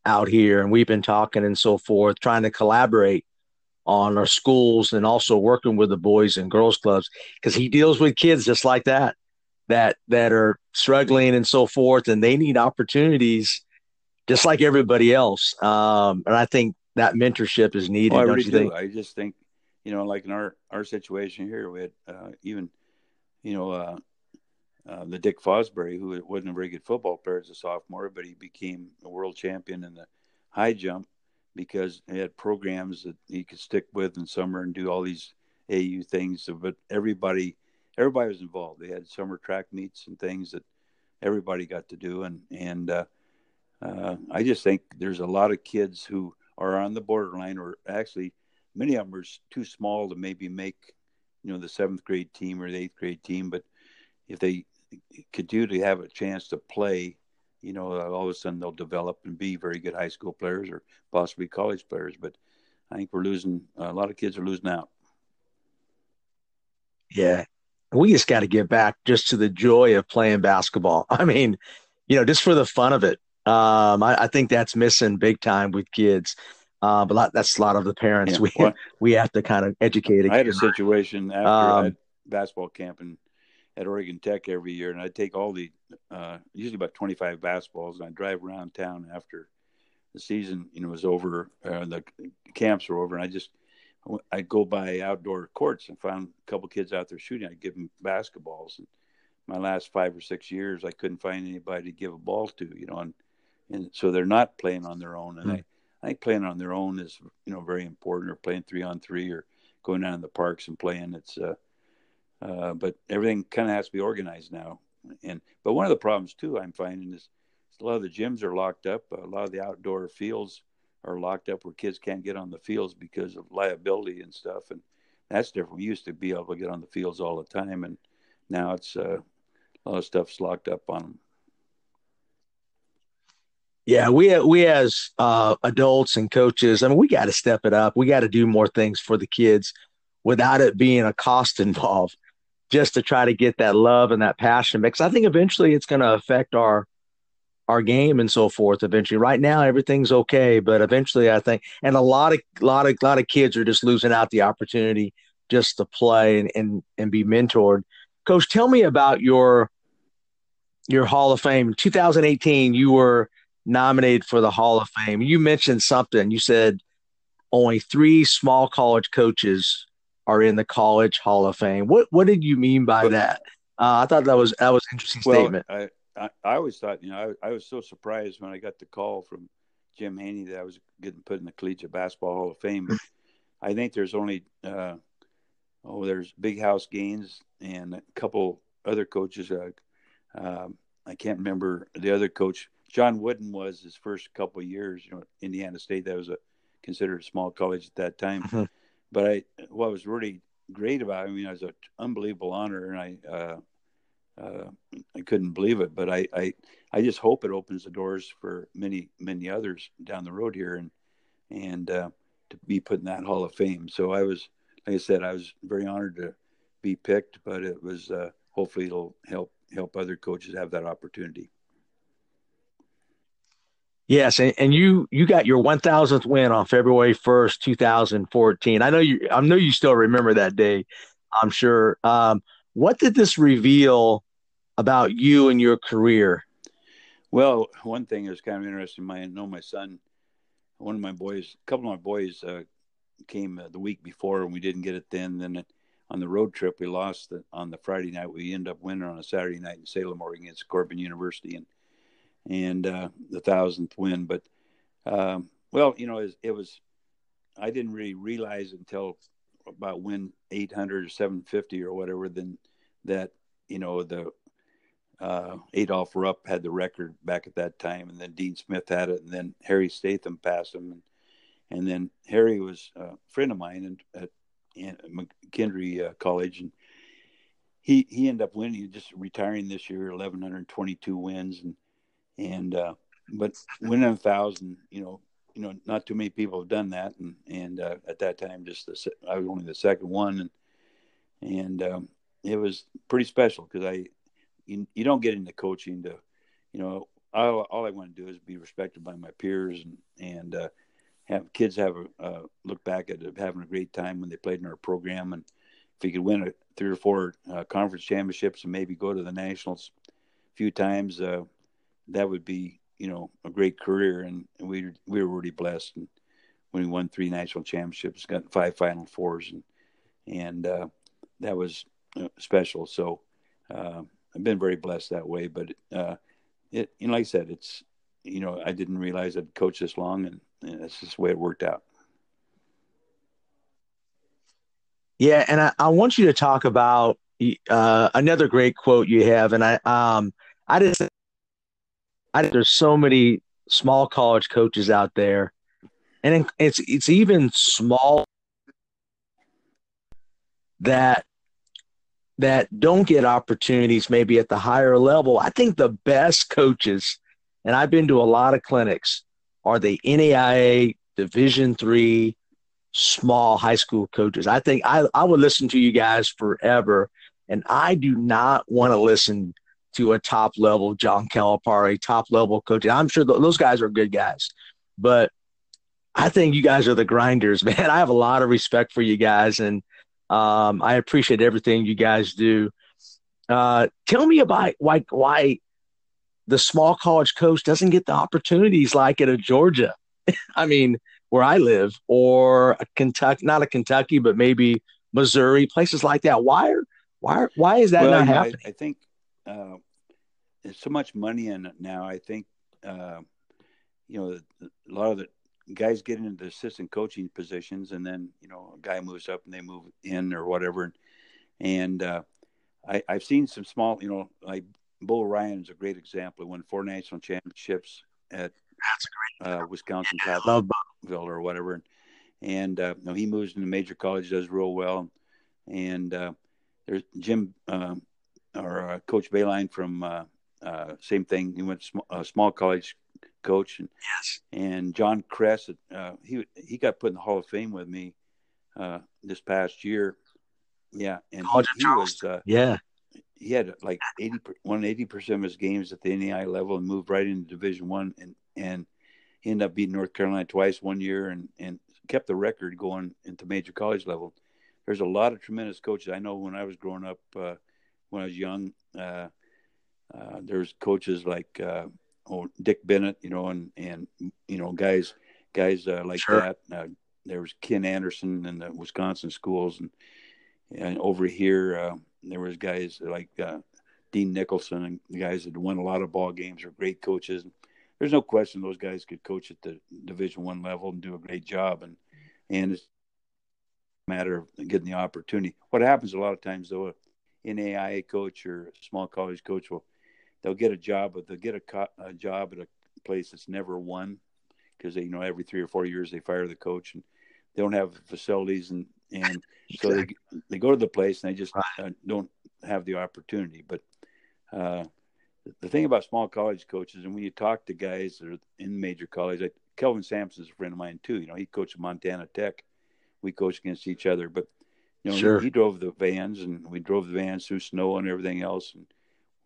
out here, and we've been talking and so forth, trying to collaborate on our schools and also working with the boys and girls clubs because he deals with kids just like that, that that are struggling and so forth, and they need opportunities just like everybody else. Um, and I think that mentorship is needed. Well, I really do. Think? I just think, you know, like in our our situation here, we had uh, even, you know. Uh, uh, the Dick Fosbury, who wasn't a very good football player as a sophomore, but he became a world champion in the high jump because he had programs that he could stick with in summer and do all these AU things. But everybody, everybody was involved. They had summer track meets and things that everybody got to do. And and uh, uh, I just think there's a lot of kids who are on the borderline, or actually many of them are too small to maybe make, you know, the seventh grade team or the eighth grade team, but if they continue to have a chance to play, you know, all of a sudden they'll develop and be very good high school players or possibly college players. But I think we're losing a lot of kids are losing out. Yeah, we just got to get back just to the joy of playing basketball. I mean, you know, just for the fun of it. Um, I, I think that's missing big time with kids. Uh, but that's a lot of the parents. Yeah. We well, we have to kind of educate. Again. I had a situation after um, basketball camp in, at Oregon Tech every year, and I take all the uh, usually about twenty five basketballs, and I drive around town after the season you know was over, uh, the camps were over, and I just I go by outdoor courts and found a couple kids out there shooting. I'd give them basketballs. And my last five or six years, I couldn't find anybody to give a ball to, you know, and and so they're not playing on their own. And mm. I, I think playing on their own is you know very important, or playing three on three, or going down in the parks and playing. It's uh, uh but everything kind of has to be organized now. And but one of the problems too I'm finding is a lot of the gyms are locked up. A lot of the outdoor fields are locked up where kids can't get on the fields because of liability and stuff. And that's different. We used to be able to get on the fields all the time, and now it's uh, a lot of stuff's locked up on them. Yeah, we we as uh, adults and coaches, I mean, we got to step it up. We got to do more things for the kids without it being a cost involved, just to try to get that love and that passion. Because I think eventually it's going to affect our our game and so forth eventually. Right now everything's okay but eventually i think and a lot of lot of lot of kids are just losing out the opportunity just to play and and, and be mentored. Coach tell me about your your hall of fame. 2018 you were nominated for the hall of fame. You mentioned something. You said only three small college coaches are in the college hall of fame. What what did you mean by that? Uh, i thought that was that was an interesting well, statement. I, I, I always thought, you know, I, I, was so surprised when I got the call from Jim Haney that I was getting put in the Collegiate Basketball Hall of Fame. But I think there's only, uh, oh, there's Big House Gaines and a couple other coaches. Uh, um, I can't remember the other coach. John Wooden was his first couple years, you know, Indiana State. That was a considered a small college at that time. Mm-hmm. But I, what was really great about it, I mean, it was an unbelievable honor, and I, uh, uh, I couldn't believe it. But I, I, I just hope it opens the doors for many, many others down the road here, and and uh, to be put in that Hall of Fame. So I was, like I said, I was very honored to be picked, but it was uh, hopefully it'll help help other coaches have that opportunity. Yes, and, and you you got your 1000th win on February 1st, 2014. I know you I know you still remember that day. I'm sure. Um, what did this reveal about you and your career? Well, one thing is kind of interesting. My, I know my son, one of my boys, a couple of my boys uh, came uh, the week before, and we didn't get it then. Then on the road trip, we lost it on the Friday night. We end up winning on a Saturday night in Salem, Oregon, against Corban University, and and uh, the thousandth win. But um, well, you know, it, it was. I didn't really realize until about win 800 or 750 or whatever, then that, you know, the uh, Adolph Rupp had the record back at that time, and then Dean Smith had it, and then Harry Statham passed him, and and then Harry was a friend of mine and at, at McKendree uh, College, and he he ended up winning, just retiring this year, 1122 wins, and and uh, but winning a thousand, you know, you know, not too many people have done that, and and uh, at that time, just the, I was only the second one, and and um, it was pretty special because I, you, you don't get into coaching to, you know, all, all I want to do is be respected by my peers and and uh, have kids have a uh, look back at having a great time when they played in our program, and if you could win a three or four uh, conference championships and maybe go to the nationals a few times, uh, that would be you know a great career, and, we we were really blessed. And when we won three national championships, got five Final Fours, and and uh, that was uh, special. So uh, I've been very blessed that way. But uh, it, you know, like I said, it's you know I didn't realize I'd coach this long, and, and that's just the way it worked out. Yeah, and I, I want you to talk about uh, another great quote you have, and I um I just I, there's so many small college coaches out there, and it's it's even small that that don't get opportunities maybe at the higher level. I think the best coaches, and I've been to a lot of clinics, are the NAIA Division three small high school coaches. I think I, I would listen to you guys forever, and I do not want to listen to a top level John Calipari, top level coach. I'm sure those guys are good guys, but I think you guys are the grinders, man. I have a lot of respect for you guys, and um, I appreciate everything you guys do. Uh, tell me about why why the small college coach doesn't get the opportunities like at a Georgia. I mean, where I live, or a Kentucky, not a Kentucky, but maybe Missouri, places like that. Why are why why is that well, not happening? I, I think uh, there's so much money in it now. I think uh, you know a lot of the guys get into the assistant coaching positions, and then you know a guy moves up and they move in or whatever. And uh, I, I've seen some small, you know, like Bo Ryan is a great example. He won four national championships at uh, Wisconsin Platteville or whatever. And, and uh, you know, he moves into major college, does real well. And uh, there's Jim uh, or uh, Coach Beilein from uh, uh, same thing. He went sm- small college coach, and yes. and John Kresse, he he got put in the Hall of Fame with me this past year. Yeah, and he, he was yeah he had like 80 180 percent of his games at the NAIA level and moved right into Division One and and he ended up beating North Carolina twice one year and and kept the record going into major college level. There's a lot of tremendous coaches. I know when I was growing up, uh, when I was young, uh, uh, there's coaches like uh, oh, Dick Bennett, you know, and and you know guys guys uh, like sure. that. Uh, there was Ken Anderson in the Wisconsin schools, and and over here there was guys like uh, Dean Nicholson and the guys that won a lot of ball games are great coaches. There's no question those guys could coach at the Division One level and do a great job, and and it's a matter of getting the opportunity. What happens a lot of times though, NAIA coach or a small college coach will they'll get a job, but they'll get a, co- a job at a place that's never won because they you know every three or four years they fire the coach and they don't have facilities and and so they they go to the place and they just uh, don't have the opportunity. But uh, the thing about small college coaches, and when you talk to guys that are in major college, like Kelvin Sampson's a friend of mine too. You know, he coached Montana Tech. We coached against each other, but you know, sure. he, he, drove the vans, and we drove the vans through snow and everything else, and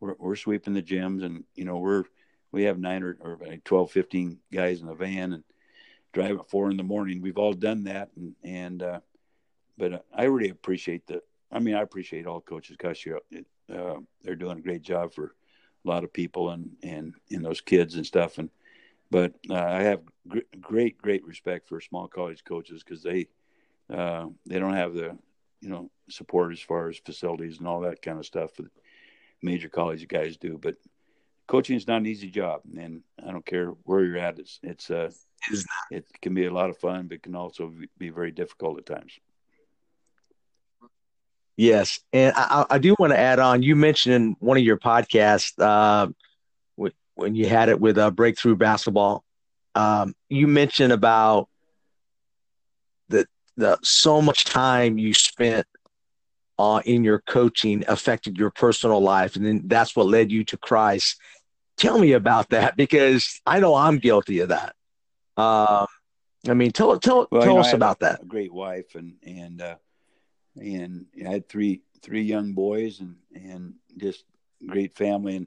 we're, we're sweeping the gyms, and you know, we're we have nine or, or 12, 15 guys in the van, and drive at four in the morning. We've all done that, and and uh, but I really appreciate the. I mean, I appreciate all coaches because you uh, they're doing a great job for a lot of people and and in those kids and stuff. And but uh, I have gr- great great respect for small college coaches because they uh, they don't have the you know support as far as facilities and all that kind of stuff that major college guys do. But coaching is not an easy job, and I don't care where you're at. It's it's uh, it can be a lot of fun, but can also be very difficult at times. Yes, and I, I do want to add on. You mentioned in one of your podcasts uh, when you had it with uh, Breakthrough Basketball, um, you mentioned about the so much time you spent uh, in your coaching affected your personal life, and then that's what led you to Christ. Tell me about that because I know I'm guilty of that. Um, I mean, tell tell well, tell you know, us about that. A great wife, and and uh, and I had three three young boys and and just great family. And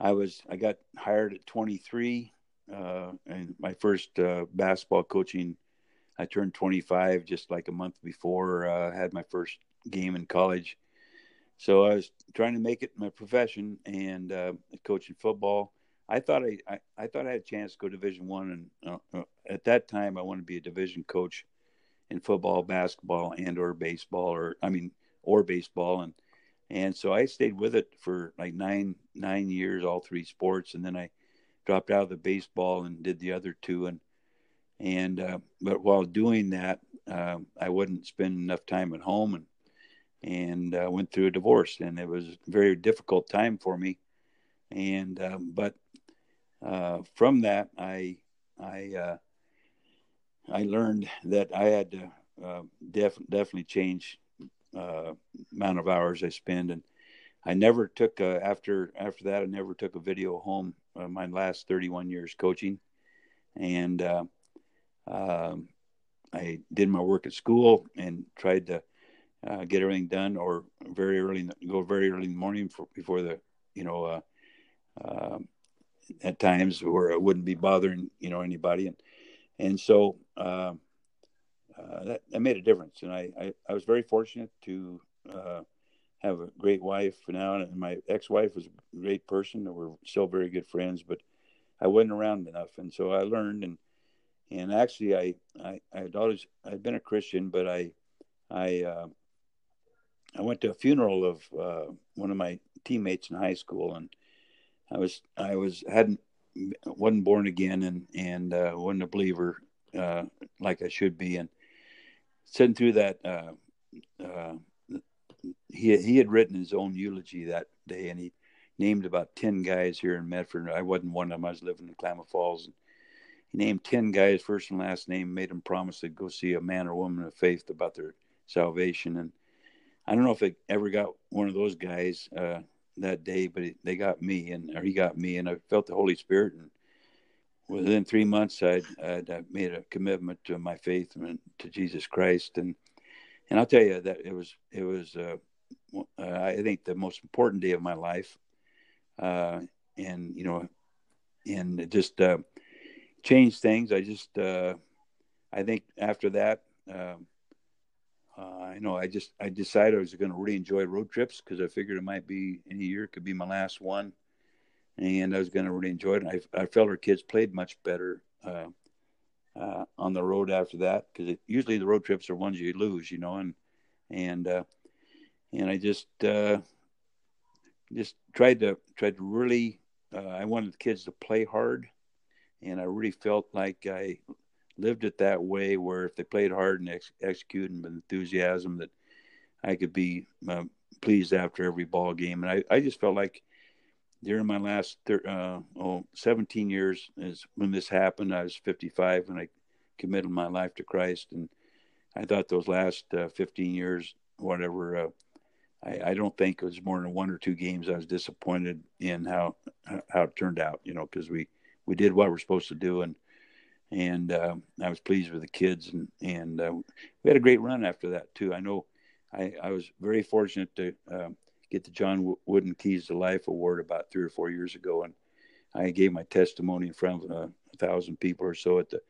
I was I got hired at 23, uh, and my first uh, basketball coaching. I turned 25 just like a month before uh, I had my first game in college. So I was trying to make it my profession and uh, coaching football. I thought I, I, I, thought I had a chance to go Division One, and uh, uh, at that time I wanted to be a division coach in football, basketball, and or baseball, or I mean, or baseball, and and so I stayed with it for like nine nine years, all three sports, and then I dropped out of the baseball and did the other two, and and uh, but while doing that, uh, I wouldn't spend enough time at home, and and uh, went through a divorce, and it was a very difficult time for me, and um, but uh, from that, I I uh, I learned that I had to uh, def- definitely change uh, amount of hours I spend, and I never took a, after after that. I never took a video home. My last 31 years coaching, and uh, um, I did my work at school and tried to uh, get everything done, or very early go very early in the morning for, before the you know uh, um, at times where I wouldn't be bothering you know anybody and and so uh, uh, that, that made a difference. And I, I, I was very fortunate to uh, have a great wife now, and my ex-wife was a great person. and We're still very good friends, but I wasn't around enough, and so I learned and and actually I I I'd always I'd been a Christian, but I I uh, I went to a funeral of uh, one of my teammates in high school, and I was I was hadn't wasn't born again and and uh, wasn't a believer uh, like I should be, and sitting through that. Uh, uh, he he had written his own eulogy that day, and he named about ten guys here in Medford. I wasn't one of them. I was living in Klamath Falls. And he named ten guys, first and last name, made them promise to go see a man or woman of faith about their salvation. And I don't know if it ever got one of those guys uh, that day, but it, they got me, and or he got me, and I felt the Holy Spirit. And within three months, I'd, I'd, I'd made a commitment to my faith and to Jesus Christ, and and I'll tell you that it was it was uh, uh, I think the most important day of my life, uh, and you know, and just uh, changed things. I just uh, I think after that. Um, uh, I know I just I decided I was going to really enjoy road trips because I figured it might be any year could be my last one, and I was going to really enjoy it. I I felt our kids played much better uh, uh, on the road after that because usually the road trips are ones you lose, you know, and and uh, and I just uh, just tried to tried to really uh, I wanted the kids to play hard, and I really felt like I lived it that way where if they played hard and ex- executed with enthusiasm that I could be uh, pleased after every ball game. And I, I just felt like during my last thir- uh, oh, 17 years is when this happened. I was 55 when I committed my life to Christ. And I thought those last uh, 15 years, whatever, uh, I, don't think it was more than one or two games I was disappointed in how how it turned out, you know, because we, we did what we're supposed to do. And and uh, I was pleased with the kids, and and uh, we had a great run after that too. I know I, I was very fortunate to uh, get the John Wooden Keys to Life Award about three or four years ago, and I gave my testimony in front of a thousand people or so at the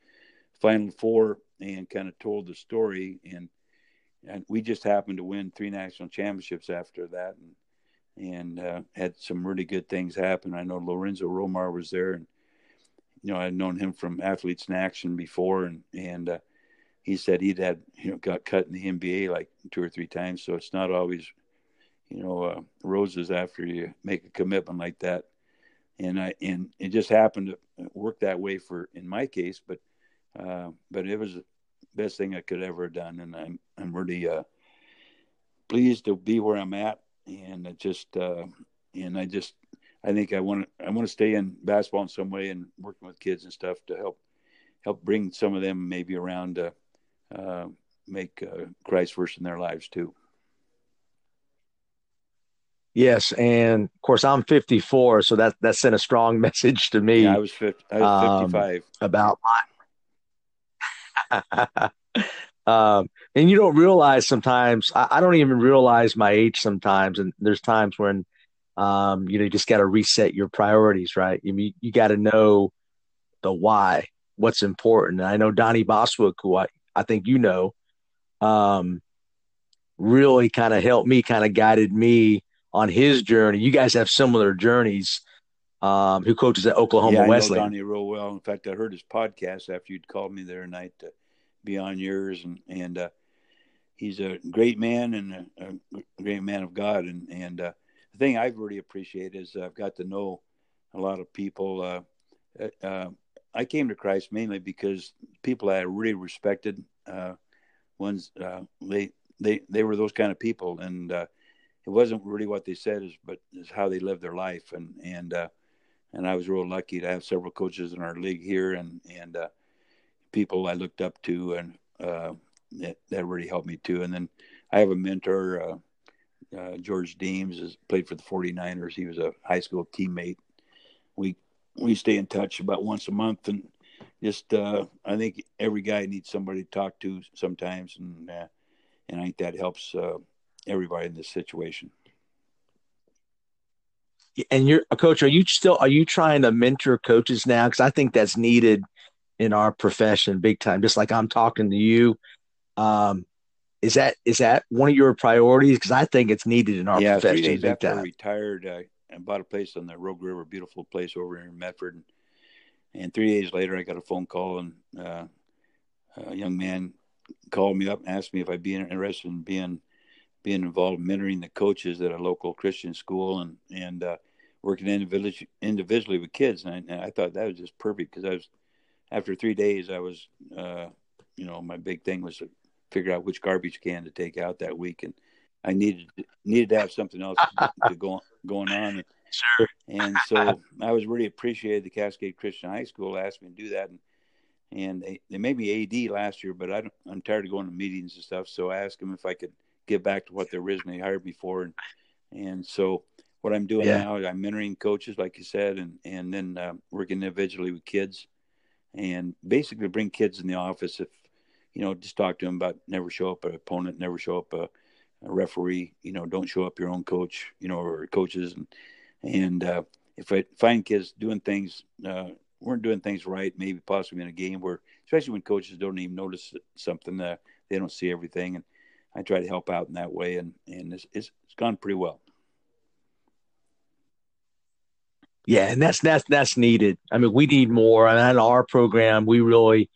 Final Four, and kind of told the story, and and we just happened to win three national championships after that, and and uh, had some really good things happen. I know Lorenzo Romar was there, and you know, I'd known him from Athletes in Action before, and and uh, he said he'd had you know got cut in the NBA like two or three times. So it's not always you know uh, roses after you make a commitment like that. And I and it just happened to work that way for in my case, but uh, but it was the best thing I could ever have done, and I'm I'm really uh, pleased to be where I'm at, and it just uh, and I just I think I want to I want to stay in basketball in some way and working with kids and stuff to help help bring some of them maybe around to uh, make uh, Christ worse in their lives too. Yes, and of course I'm 54, so that that sent a strong message to me. Yeah, I was 50, I was 55 um, about my. um, and you don't realize sometimes. I, I, don't even realize my age sometimes, and there's times when um, you know, you just got to reset your priorities, right? You you got to know the why, what's important. And I know Donnie Boswick, who I, I think you know, um, really kind of helped me, kind of guided me on his journey. You guys have similar journeys. Um, who coaches at Oklahoma yeah, I Wesleyan? Know Donnie real well. In fact, I heard his podcast after you'd called me there night to be on yours, and and uh, he's a great man and a, a, great man of God, and and uh, the thing I've really appreciated is I've got to know a lot of people. Uh, uh, uh, I came to Christ mainly because people I really respected, uh, ones uh, they they they were those kind of people, and uh, it wasn't really what they said, is but is how they lived their life, and and and I was real lucky to have several coaches in our league here, and and people I looked up to, and that, that really helped me too. And then I have a mentor uh, George Deems has played for the 49ers. He was a high school teammate. We we stay in touch about once a month, and just uh, I think every guy needs somebody to talk to sometimes, and uh, and I think that helps uh, everybody in this situation. And you're a coach. Are you still are you trying to mentor coaches now? Because I think that's needed in our profession big time, just like I'm talking to you. Um, is that is that one of your priorities? Because I think it's needed in our yeah, profession. three days after. I retired, uh, I bought a place on the Rogue River, beautiful place over here in Medford. And, and three days later, I got a phone call, and uh, a young man called me up and asked me if I'd be interested in being being involved mentoring the coaches at a local Christian school and and uh, working individually individually with kids. And I, and I, thought that was just perfect because I was after three days, I was uh, you know my big thing was figure out which garbage can to take out that week, and I needed needed to have something else to, to go going on. Sure. And so I was really appreciated. The Cascade Christian High School asked me to do that, and and they, they made me AD last year, but I don't, I'm tired of going to meetings and stuff. So I asked them if I could get back to what they originally hired me for, and and so what I'm doing Yeah. now, I'm mentoring coaches, like you said, and and then uh, working individually with kids, and basically bring kids in the office if you know just talk to them about never show up an opponent, never show up a, a referee, you know, don't show up your own coach, you know, or coaches, and and uh, if I find kids doing things uh, weren't doing things right, maybe possibly in a game where, especially when coaches don't even notice something, uh, they don't see everything, and I try to help out in that way, and and it's it's, it's gone pretty well. Yeah, and that's that's that's needed. I mean, we need more. And in our program, we really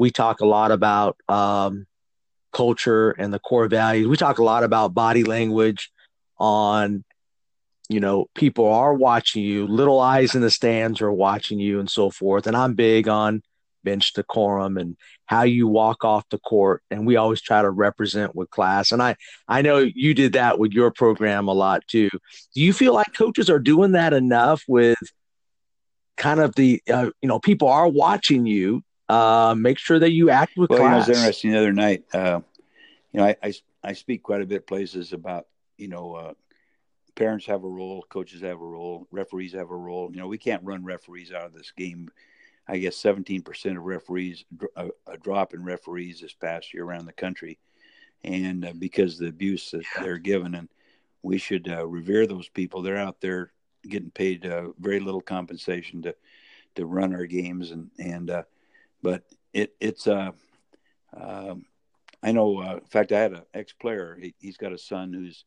we talk a lot about um, culture and the core values. We talk a lot about body language. On, you know, people are watching you. Little eyes in the stands are watching you, and so forth. And I'm big on bench decorum and how you walk off the court. And we always try to represent with class. And I I know you did that with your program a lot too. Do you feel like coaches are doing that enough with kind of the uh, you know people are watching you? Uh, make sure that you act with Well, you know, it was interesting the other night. Uh, you know, I, I I speak quite a bit places about you know uh, parents have a role, coaches have a role, referees have a role. You know, we can't run referees out of this game. I guess 17% of referees, a, a drop in referees this past year around the country, and uh, because the abuse that they're given, and we should uh, revere those people. They're out there getting paid uh, very little compensation to to run our games, and and uh, but it it's uh, um, I know. Uh, in fact, I had an ex player. He, he's got a son who's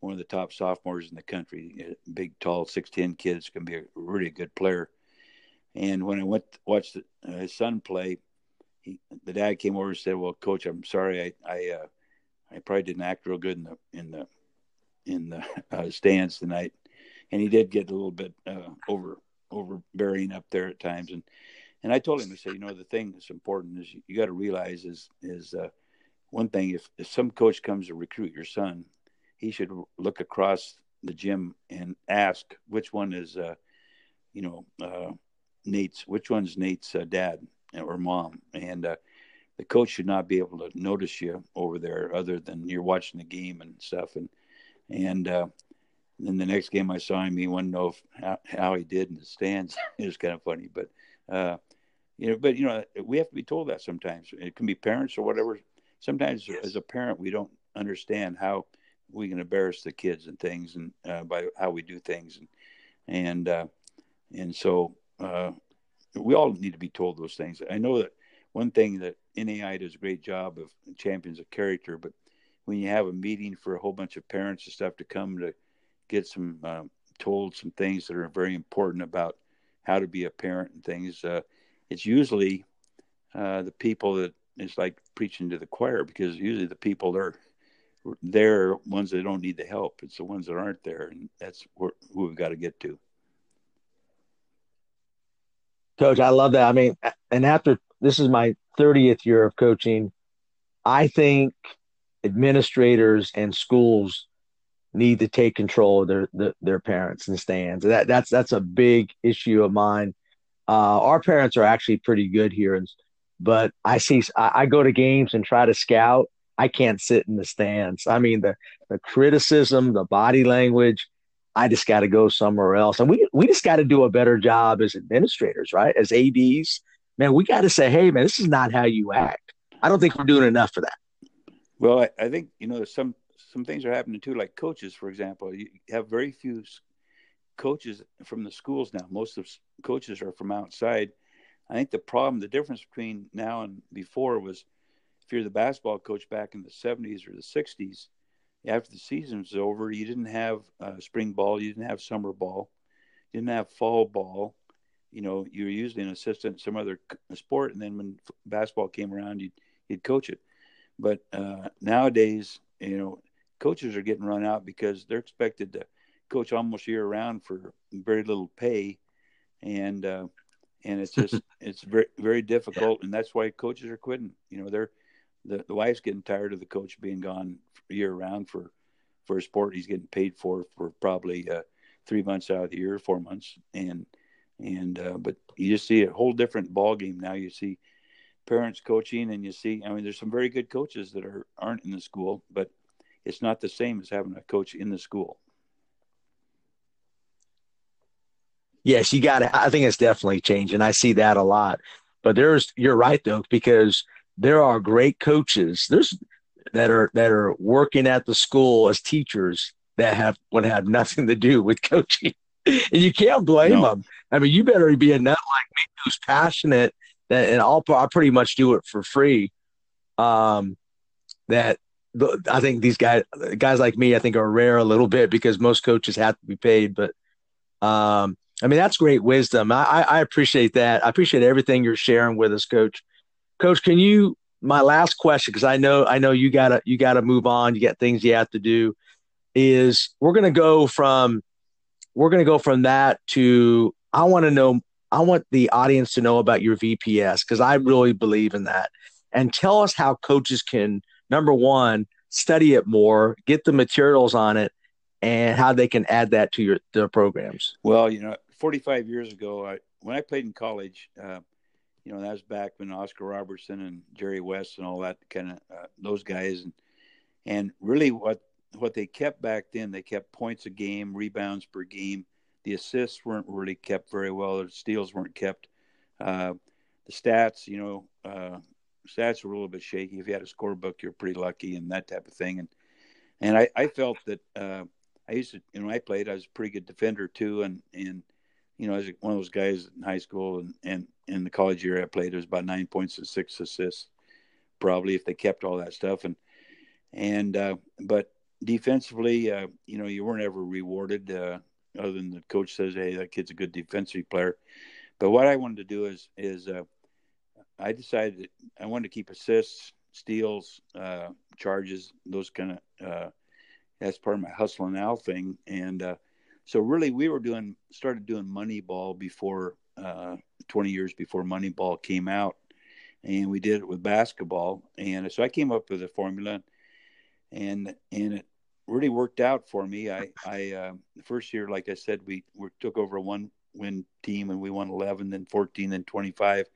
one of the top sophomores in the country. Big, tall, six ten kid's to be a really good player. And when I went to watch the, uh, his son play, he, the dad came over and said, "Well, coach, I'm sorry. I I, uh, I probably didn't act real good in the in the in the uh, stands tonight." And he did get a little bit uh, over overbearing up there at times. And and I told him, I said, you know, the thing that's important is you, you got to realize is is uh, one thing. If if some coach comes to recruit your son, he should look across the gym and ask which one is, uh, you know, uh, Nate's, which one's Nate's uh, dad or mom, and uh, the coach should not be able to notice you over there other than you're watching the game and stuff. And and uh, then the next game I saw him, he wanted to know if, how, how he did in the stands. it was kind of funny, but uh, you know, but you know, we have to be told that sometimes. It can be parents or whatever. Sometimes Yes. as a parent, we don't understand how we can embarrass the kids and things, and uh, by how we do things, and and uh, and so uh, we all need to be told those things. I know that one thing that NAIA does a great job of champions of character, but when you have a meeting for a whole bunch of parents and stuff to come to get some um, told some things that are very important about how to be a parent and things, uh, it's usually uh, the people that it's like preaching to the choir because usually the people that are there ones that don't need the help. It's the ones that aren't there, and that's where, who we've got to get to. Coach, I love that. I mean, and after this is my 30th year of coaching, I think administrators and schools need to take control of their their, their parents and stands. That that's that's a big issue of mine. Uh, our parents are actually pretty good here, and but I see I, I go to games and try to scout. I can't sit in the stands. I mean the the criticism, the body language. I just got to go somewhere else. And we we just got to do a better job as administrators, right? As ADs, man, we got to say, hey, man, this is not how you act. I don't think we're doing enough for that. Well, I, I think you know some some things are happening too. Like coaches, for example, you have very few coaches from the schools now. Most of coaches are from outside. I think the problem, the difference between now and before was if you're the basketball coach back in the 70s or the 60s, after the season was over, you didn't have uh, spring ball, you didn't have summer ball, you didn't have fall ball. You know, you were usually an assistant in some other sport, and then when basketball came around, you'd you'd coach it. But uh, nowadays, you know, coaches are getting run out because they're expected to coach almost year round for very little pay, and uh, and it's just it's very very difficult, and that's why coaches are quitting. You know, they're the, the wife's getting tired of the coach being gone year round for for a sport he's getting paid for for probably uh, three months out of the year, four months, and and uh, but you just see a whole different ball game now. You see parents coaching, and you see, I mean, there's some very good coaches that are aren't in the school, but it's not the same as having a coach in the school. Yes, you got to. I think it's definitely changing. I see that a lot. But there's, you're right though, because there are great coaches. There's that are that are working at the school as teachers that have would have nothing to do with coaching, and you can't blame no. them. I mean, you better be a nut like me who's passionate that, and I'll I pretty much do it for free. Um, that I think these guys guys like me I think are rare a little bit because most coaches have to be paid, but um, I mean, that's great wisdom. I, I appreciate that. I appreciate everything you're sharing with us, Coach. Coach, can you? My last question, because I know I know you gotta you gotta move on. You got things you have to do. Is we're gonna go from we're gonna go from that to I want to know. I want the audience to know about your VPS because I really believe in that. And tell us how coaches can number one study it more, get the materials on it, and how they can add that to your their programs. Well, you know, 45 years ago, I, when I played in college, uh, you know, that was back when Oscar Robertson and Jerry West and all that kind of uh, those guys, and and really what what they kept back then, they kept points a game, rebounds per game. The assists weren't really kept very well. The steals weren't kept. Uh, the stats, you know, uh, stats were a little bit shaky. If you had a scorebook, you're pretty lucky, and that type of thing. And and I, I felt that uh, I used to, you know, I played. I was a pretty good defender too, and and you know, as one of those guys in high school and, and in the college year I played, it was about nine points and six assists, probably if they kept all that stuff. And, and, uh, but defensively, uh, you know, you weren't ever rewarded, uh, other than the coach says, Hey, that kid's a good defensive player. But what I wanted to do is, is, uh, I decided I wanted to keep assists, steals, uh, charges, those kind of, uh, that's part of my hustle and now thing. And, uh, so really, we were doing started doing Moneyball before uh, 20 years before Moneyball came out, and we did it with basketball. And so I came up with a formula, and and it really worked out for me. I I uh, the first year, like I said, we, we took over a one win team and we won 11, then 14, then 25.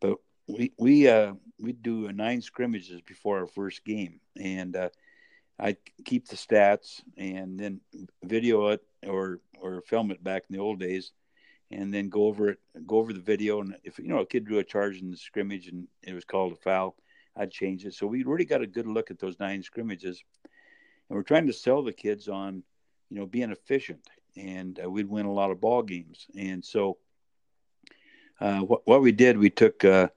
But we we uh, we do nine scrimmages before our first game, and uh, I keep the stats and then video it or or film it back in the old days, and then go over it, go over the video. And if you know a kid drew a charge in the scrimmage and it was called a foul, I'd change it. So we really got a good look at those nine scrimmages, and we're trying to sell the kids on, you know, being efficient, and uh, we'd win a lot of ball games. And so, uh, what what we did, we took. Uh,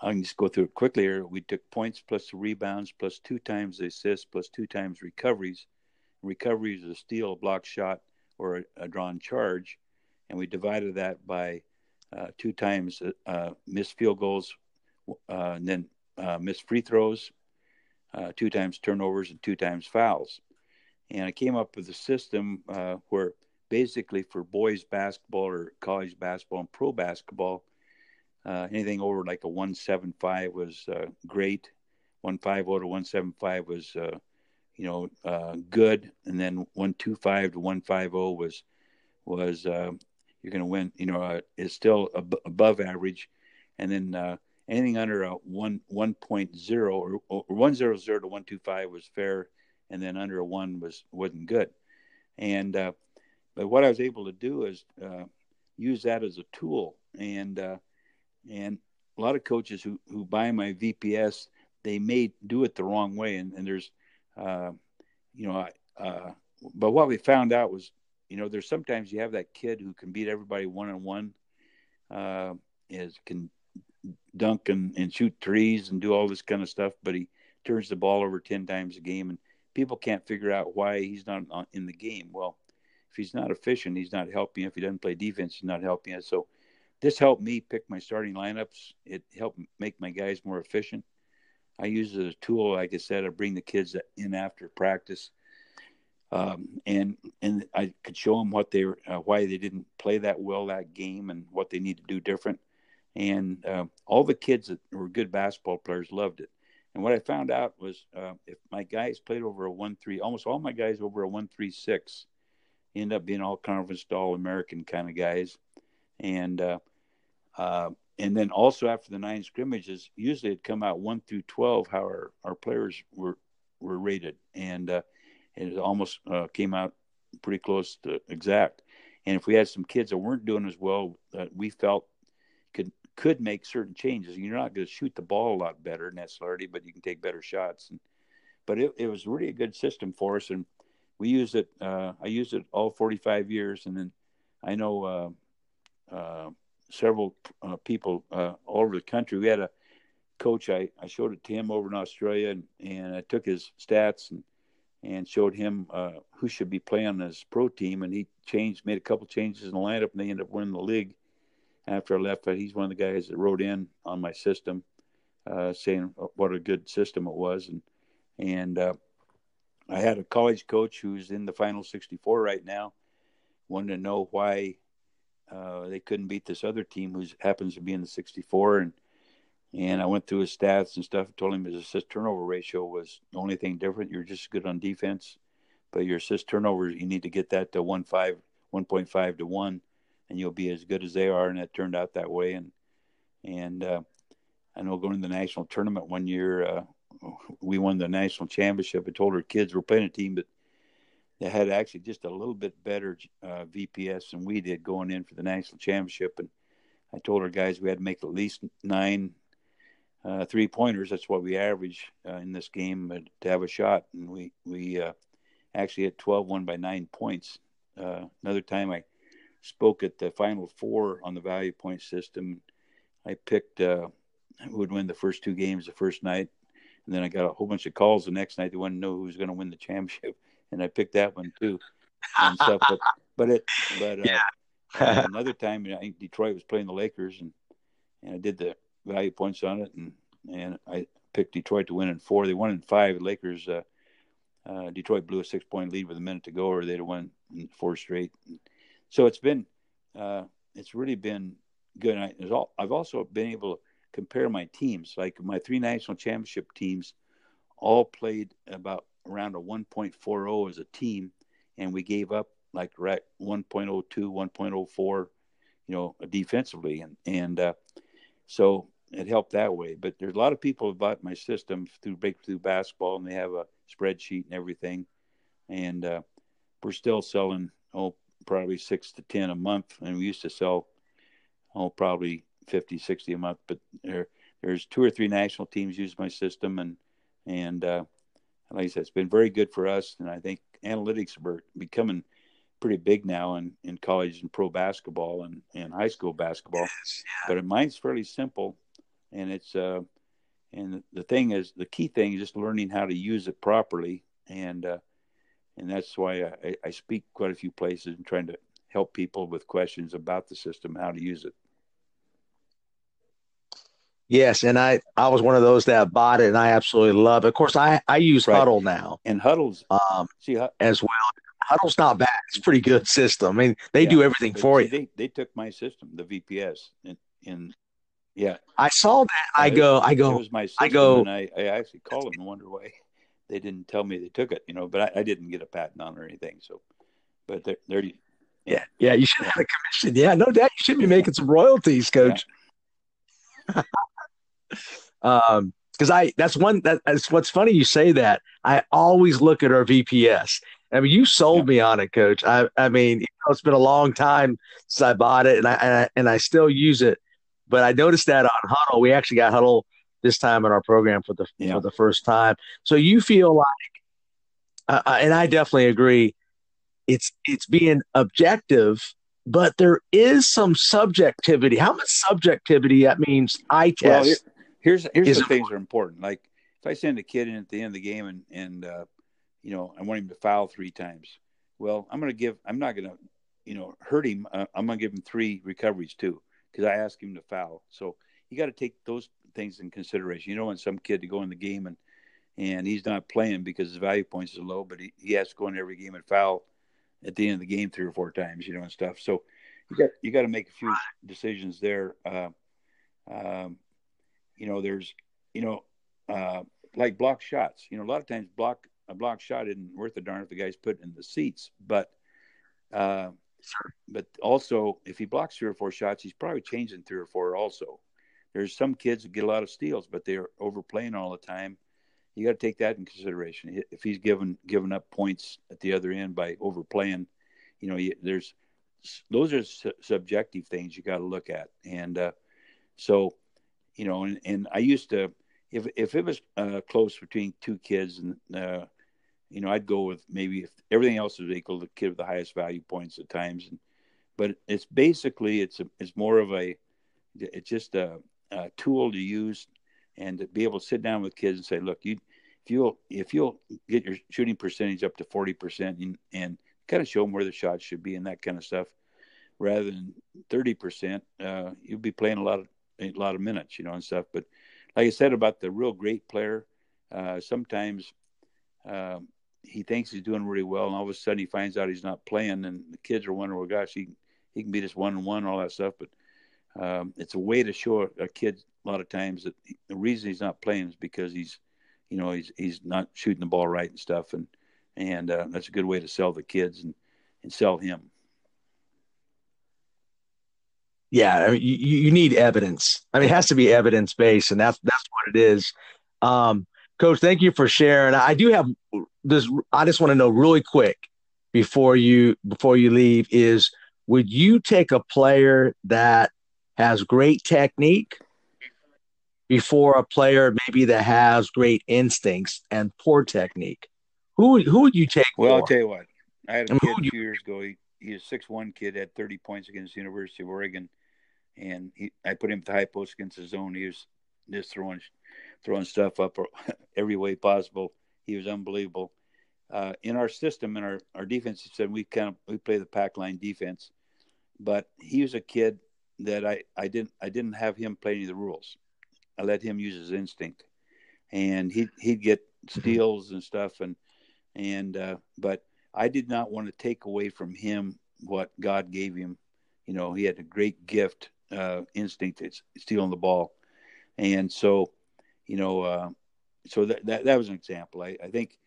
I can just go through it quickly here. We took points plus the rebounds plus two times the assists plus two times recoveries Recoveries is a steal, a block shot, or a, a drawn charge, and we divided that by uh, two times uh, missed field goals, uh, and then uh, missed free throws, uh, two times turnovers, and two times fouls. And I came up with a system uh, where basically for boys basketball or college basketball and pro basketball, anything over like a 175 was great. 150 to 175 was you know, uh, good, and then one two five to one five zero was was uh, you're going to win. You know, uh, is still ab- above average, and then uh, anything under a one one point zero or, or one zero zero to one two five was fair, and then under a one was wasn't good. And uh, but what I was able to do is uh, use that as a tool, and uh, and a lot of coaches who who buy my VPS they may do it the wrong way, and, and there's uh, you know, uh, but what we found out was, you know, there's sometimes you have that kid who can beat everybody one on one, is can dunk and, and shoot trees and do all this kind of stuff, but he turns the ball over 10 times a game and people can't figure out why he's not in the game. Well, if he's not efficient, he's not helping. If he doesn't play defense, he's not helping us. So this helped me pick my starting lineups. It helped make my guys more efficient. I use it as a tool, like I said, I bring the kids in after practice, um, and and I could show them what they uh, why they didn't play that well that game, and what they need to do different. And uh, all the kids that were good basketball players loved it. And what I found out was uh, if my guys played over a one three, almost all my guys over a one three six, end up being all conference all American kind of guys, and uh, uh, and then also after the nine scrimmages, usually it'd come out one through twelve how our, our players were were rated, and uh, it almost uh, came out pretty close to exact. And if we had some kids that weren't doing as well that we felt could could make certain changes. You're not going to shoot the ball a lot better necessarily, but you can take better shots. And, but it, it was really a good system for us, and we used it. Uh, I used it all 45 years, and then I know uh, several uh, people uh, all over the country. We had a coach. I, I showed it to him over in Australia, and, and I took his stats and and showed him uh, who should be playing his pro team, and he changed, made a couple changes in the lineup, and they ended up winning the league after I left. But he's one of the guys that wrote in on my system, saying what a good system it was, and and I had a college coach who's in the final 64 right now, wanted to know why uh, they couldn't beat this other team who happens to be in the 64, and and I went through his stats and stuff. Told him his assist turnover ratio was the only thing different. You're just good on defense, but your assist turnovers you need to get that to one five, 1.5 to one and you'll be as good as they are. And it turned out that way. And and uh, I know going to the national tournament one year, uh, we won the national championship. I told our kids we're playing a team that that had actually just a little bit better uh, VPS than we did going in for the national championship. And I told our guys we had to make at least nine uh, three pointers. That's what we average uh, in this game uh, to have a shot. And we we uh, actually hit 12, won by nine points. Uh, another time I spoke at the Final Four on the value point system. I picked who would win the first two games the first night, and then I got a whole bunch of calls the next night. They wanted to know who was going to win the championship, and I picked that one too. And stuff, but, but it, but uh, yeah. another time, you know, I think Detroit was playing the Lakers, and and I did the value points on it, and and I picked Detroit to win in four. They won in five. The Lakers, uh, uh, Detroit blew a six point lead with a minute to go, or they'd have won four straight. So it's been uh, it's really been good. I, all, I've also been able to compare my teams. Like my three national championship teams, all played about around a 1.40 as a team, and we gave up like right 1.02, 1.04, you know, defensively, and and uh, so it helped that way. But there's a lot of people who bought my system through Breakthrough Basketball, and they have a spreadsheet and everything, and uh, we're still selling oh probably six to 10 a month. And we used to sell, oh, probably 50, 60 a month. But there, there's two or three national teams use my system. And, and, uh, like I said, it's been very good for us. And I think analytics are becoming pretty big now in, in college and pro basketball and, and high school basketball. Yes, yeah. But mine's fairly simple. And it's, uh, and the thing is, the key thing is just learning how to use it properly. And, uh, and that's why I, I speak quite a few places and trying to help people with questions about the system, how to use it. Yes, and I I was one of those that bought it, and I absolutely love it. Of course, I I use right. Hudl now, and Hudl's um see, as well. Hudl's not bad; it's a pretty good system. I mean, they yeah, do everything for see, you. They, they took my system, the VPS, and, in yeah. I saw that. I go, I go, it was I go. And I, I actually called them and wonder why they didn't tell me they took it, you know, but I, I didn't get a patent on or anything. So, but they're, they're yeah, yeah, you should have a commission. Yeah, no doubt you should be making some royalties, coach. Yeah. um, because I that's one that, that's what's funny you say that. I always look at our VPS. I mean, you sold yeah. me on it, coach. I I mean, you know, it's been a long time since I bought it, and I, and I and I still use it. But I noticed that on Hudl, we actually got Hudl this time in our program for the yeah. for the first time. So you feel like, uh, and I definitely agree, it's it's being objective but there is some subjectivity. How much subjectivity that means I test? Well, here, here's here's the things that are important. Like if I send a kid in at the end of the game and and uh, you know I want him to foul three times, well I'm going to give I'm not going to you know hurt him. Uh, I'm going to give him three recoveries too because I asked him to foul. So you got to take those things in consideration. You don't want some kid to go in the game and and he's not playing because his value points are low, but he, he has to go in every game and foul at the end of the game three or four times, you know, and stuff. So you got you got to make a few decisions there. Uh, um, you know, there's you know, uh, like block shots. You know, a lot of times block a block shot isn't worth a darn if the guy's put in the seats, but uh, but also if he blocks three or four shots, he's probably changing three or four also. There's some kids that get a lot of steals, but they're overplaying all the time you got to take that in consideration. If he's given given up points at the other end by overplaying, you know, there's those are su- subjective things you got to look at. And uh, so, you know, and, and I used to, if if it was uh, close between two kids, and uh, you know, I'd go with maybe if everything else is equal, the kid with the highest value points at times. And but it's basically it's a, it's more of a it's just a, a tool to use and to be able to sit down with kids and say, look, you if you'll if you'll get your shooting percentage up to forty percent and, and kind of show them where the shots should be and that kind of stuff, rather than thirty percent, uh, you'll be playing a lot of a lot of minutes, you know, and stuff. But like I said about the real great player, uh, sometimes uh, he thinks he's doing really well, and all of a sudden he finds out he's not playing, and the kids are wondering, well, gosh, he he can beat us one and one, all that stuff. But um, it's a way to show a kid a lot of times that the reason he's not playing is because he's, you know, he's he's not shooting the ball right and stuff, and and uh, that's a good way to sell the kids and and sell him. Yeah, I mean, you, you need evidence. I mean, it has to be evidence based, and that's that's what it is. Um, Coach, thank you for sharing. I do have this. I just want to know really quick before you before you leave is would you take a player that has great technique before a player maybe that has great instincts and poor technique? Who who would you take? Well, I'll tell you what. I had a kid a few years ago. He he's a six one kid, had thirty points against the University of Oregon, and he, I put him at the high post against his zone. He was just throwing throwing stuff up every way possible. He was unbelievable. Uh, in our system, in our our defense system, we kind of we play the pack line defense, but he was a kid that I I didn't I didn't have him play any of the rules. I let him use his instinct, and he he'd get mm-hmm. steals and stuff, and and uh, but I did not want to take away from him what God gave him. You know, he had a great gift, uh, instinct stealing the ball, and so, you know, uh, so that, that that was an example. I I think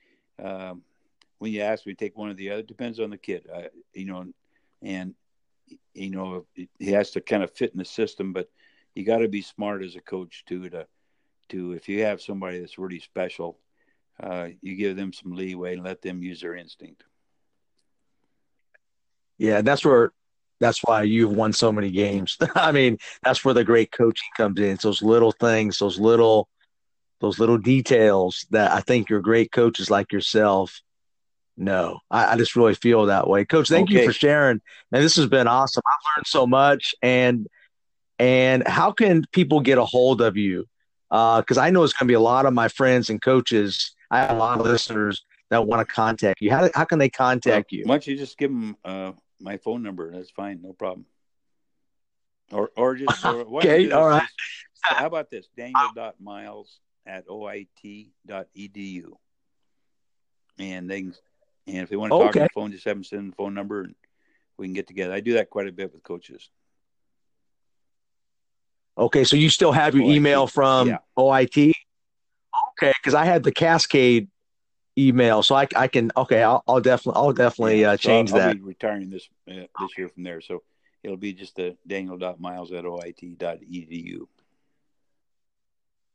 um, when you ask me to take one or the other, depends on the kid. I, you know, and you know he has to kind of fit in the system, but you got to be smart as a coach too to to if you have somebody that's really special, uh, you give them some leeway and let them use their instinct. Yeah, that's where that's why you've won so many games. I mean, that's where the great coaching comes in. It's those little things, those little those little details that I think your great coaches like yourself know. I, I just really feel that way. Coach, thank okay. you for sharing. And this has been awesome. I've learned so much and and how can people get a hold of you? Because uh, I know it's going to be a lot of my friends and coaches. I have a lot of listeners that want to contact you. How, how can they contact you? Why don't you just give them uh, my phone number? That's fine, no problem. Or or just or, okay, all right. Just, how about this? Daniel.miles at oit.edu. And they can, and if they want to talk okay. on the phone, just have them send the phone number and we can get together. I do that quite a bit with coaches. Okay, so you still have your OIT. email from yeah. OIT? Okay, because I had the Cascade email, so I, I can. Okay, I'll, I'll definitely I'll definitely yeah, uh, change so I'll, that. I'll be retiring this uh, this year from there, so it'll be just the Daniel.miles at OIT.edu.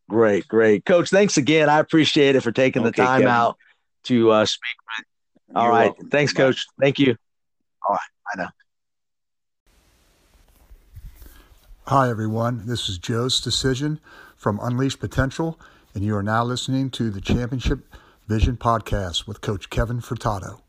Great, great, Coach. Thanks again. I appreciate it for taking okay, the time Kevin. out to uh, speak. All You're right, welcome. thanks, Bye. Coach. Thank you. All right, I know. Hi, everyone. This is Joe's Decision from Unleashed Potential, and you are now listening to the Championship Vision Podcast with Coach Kevin Furtado.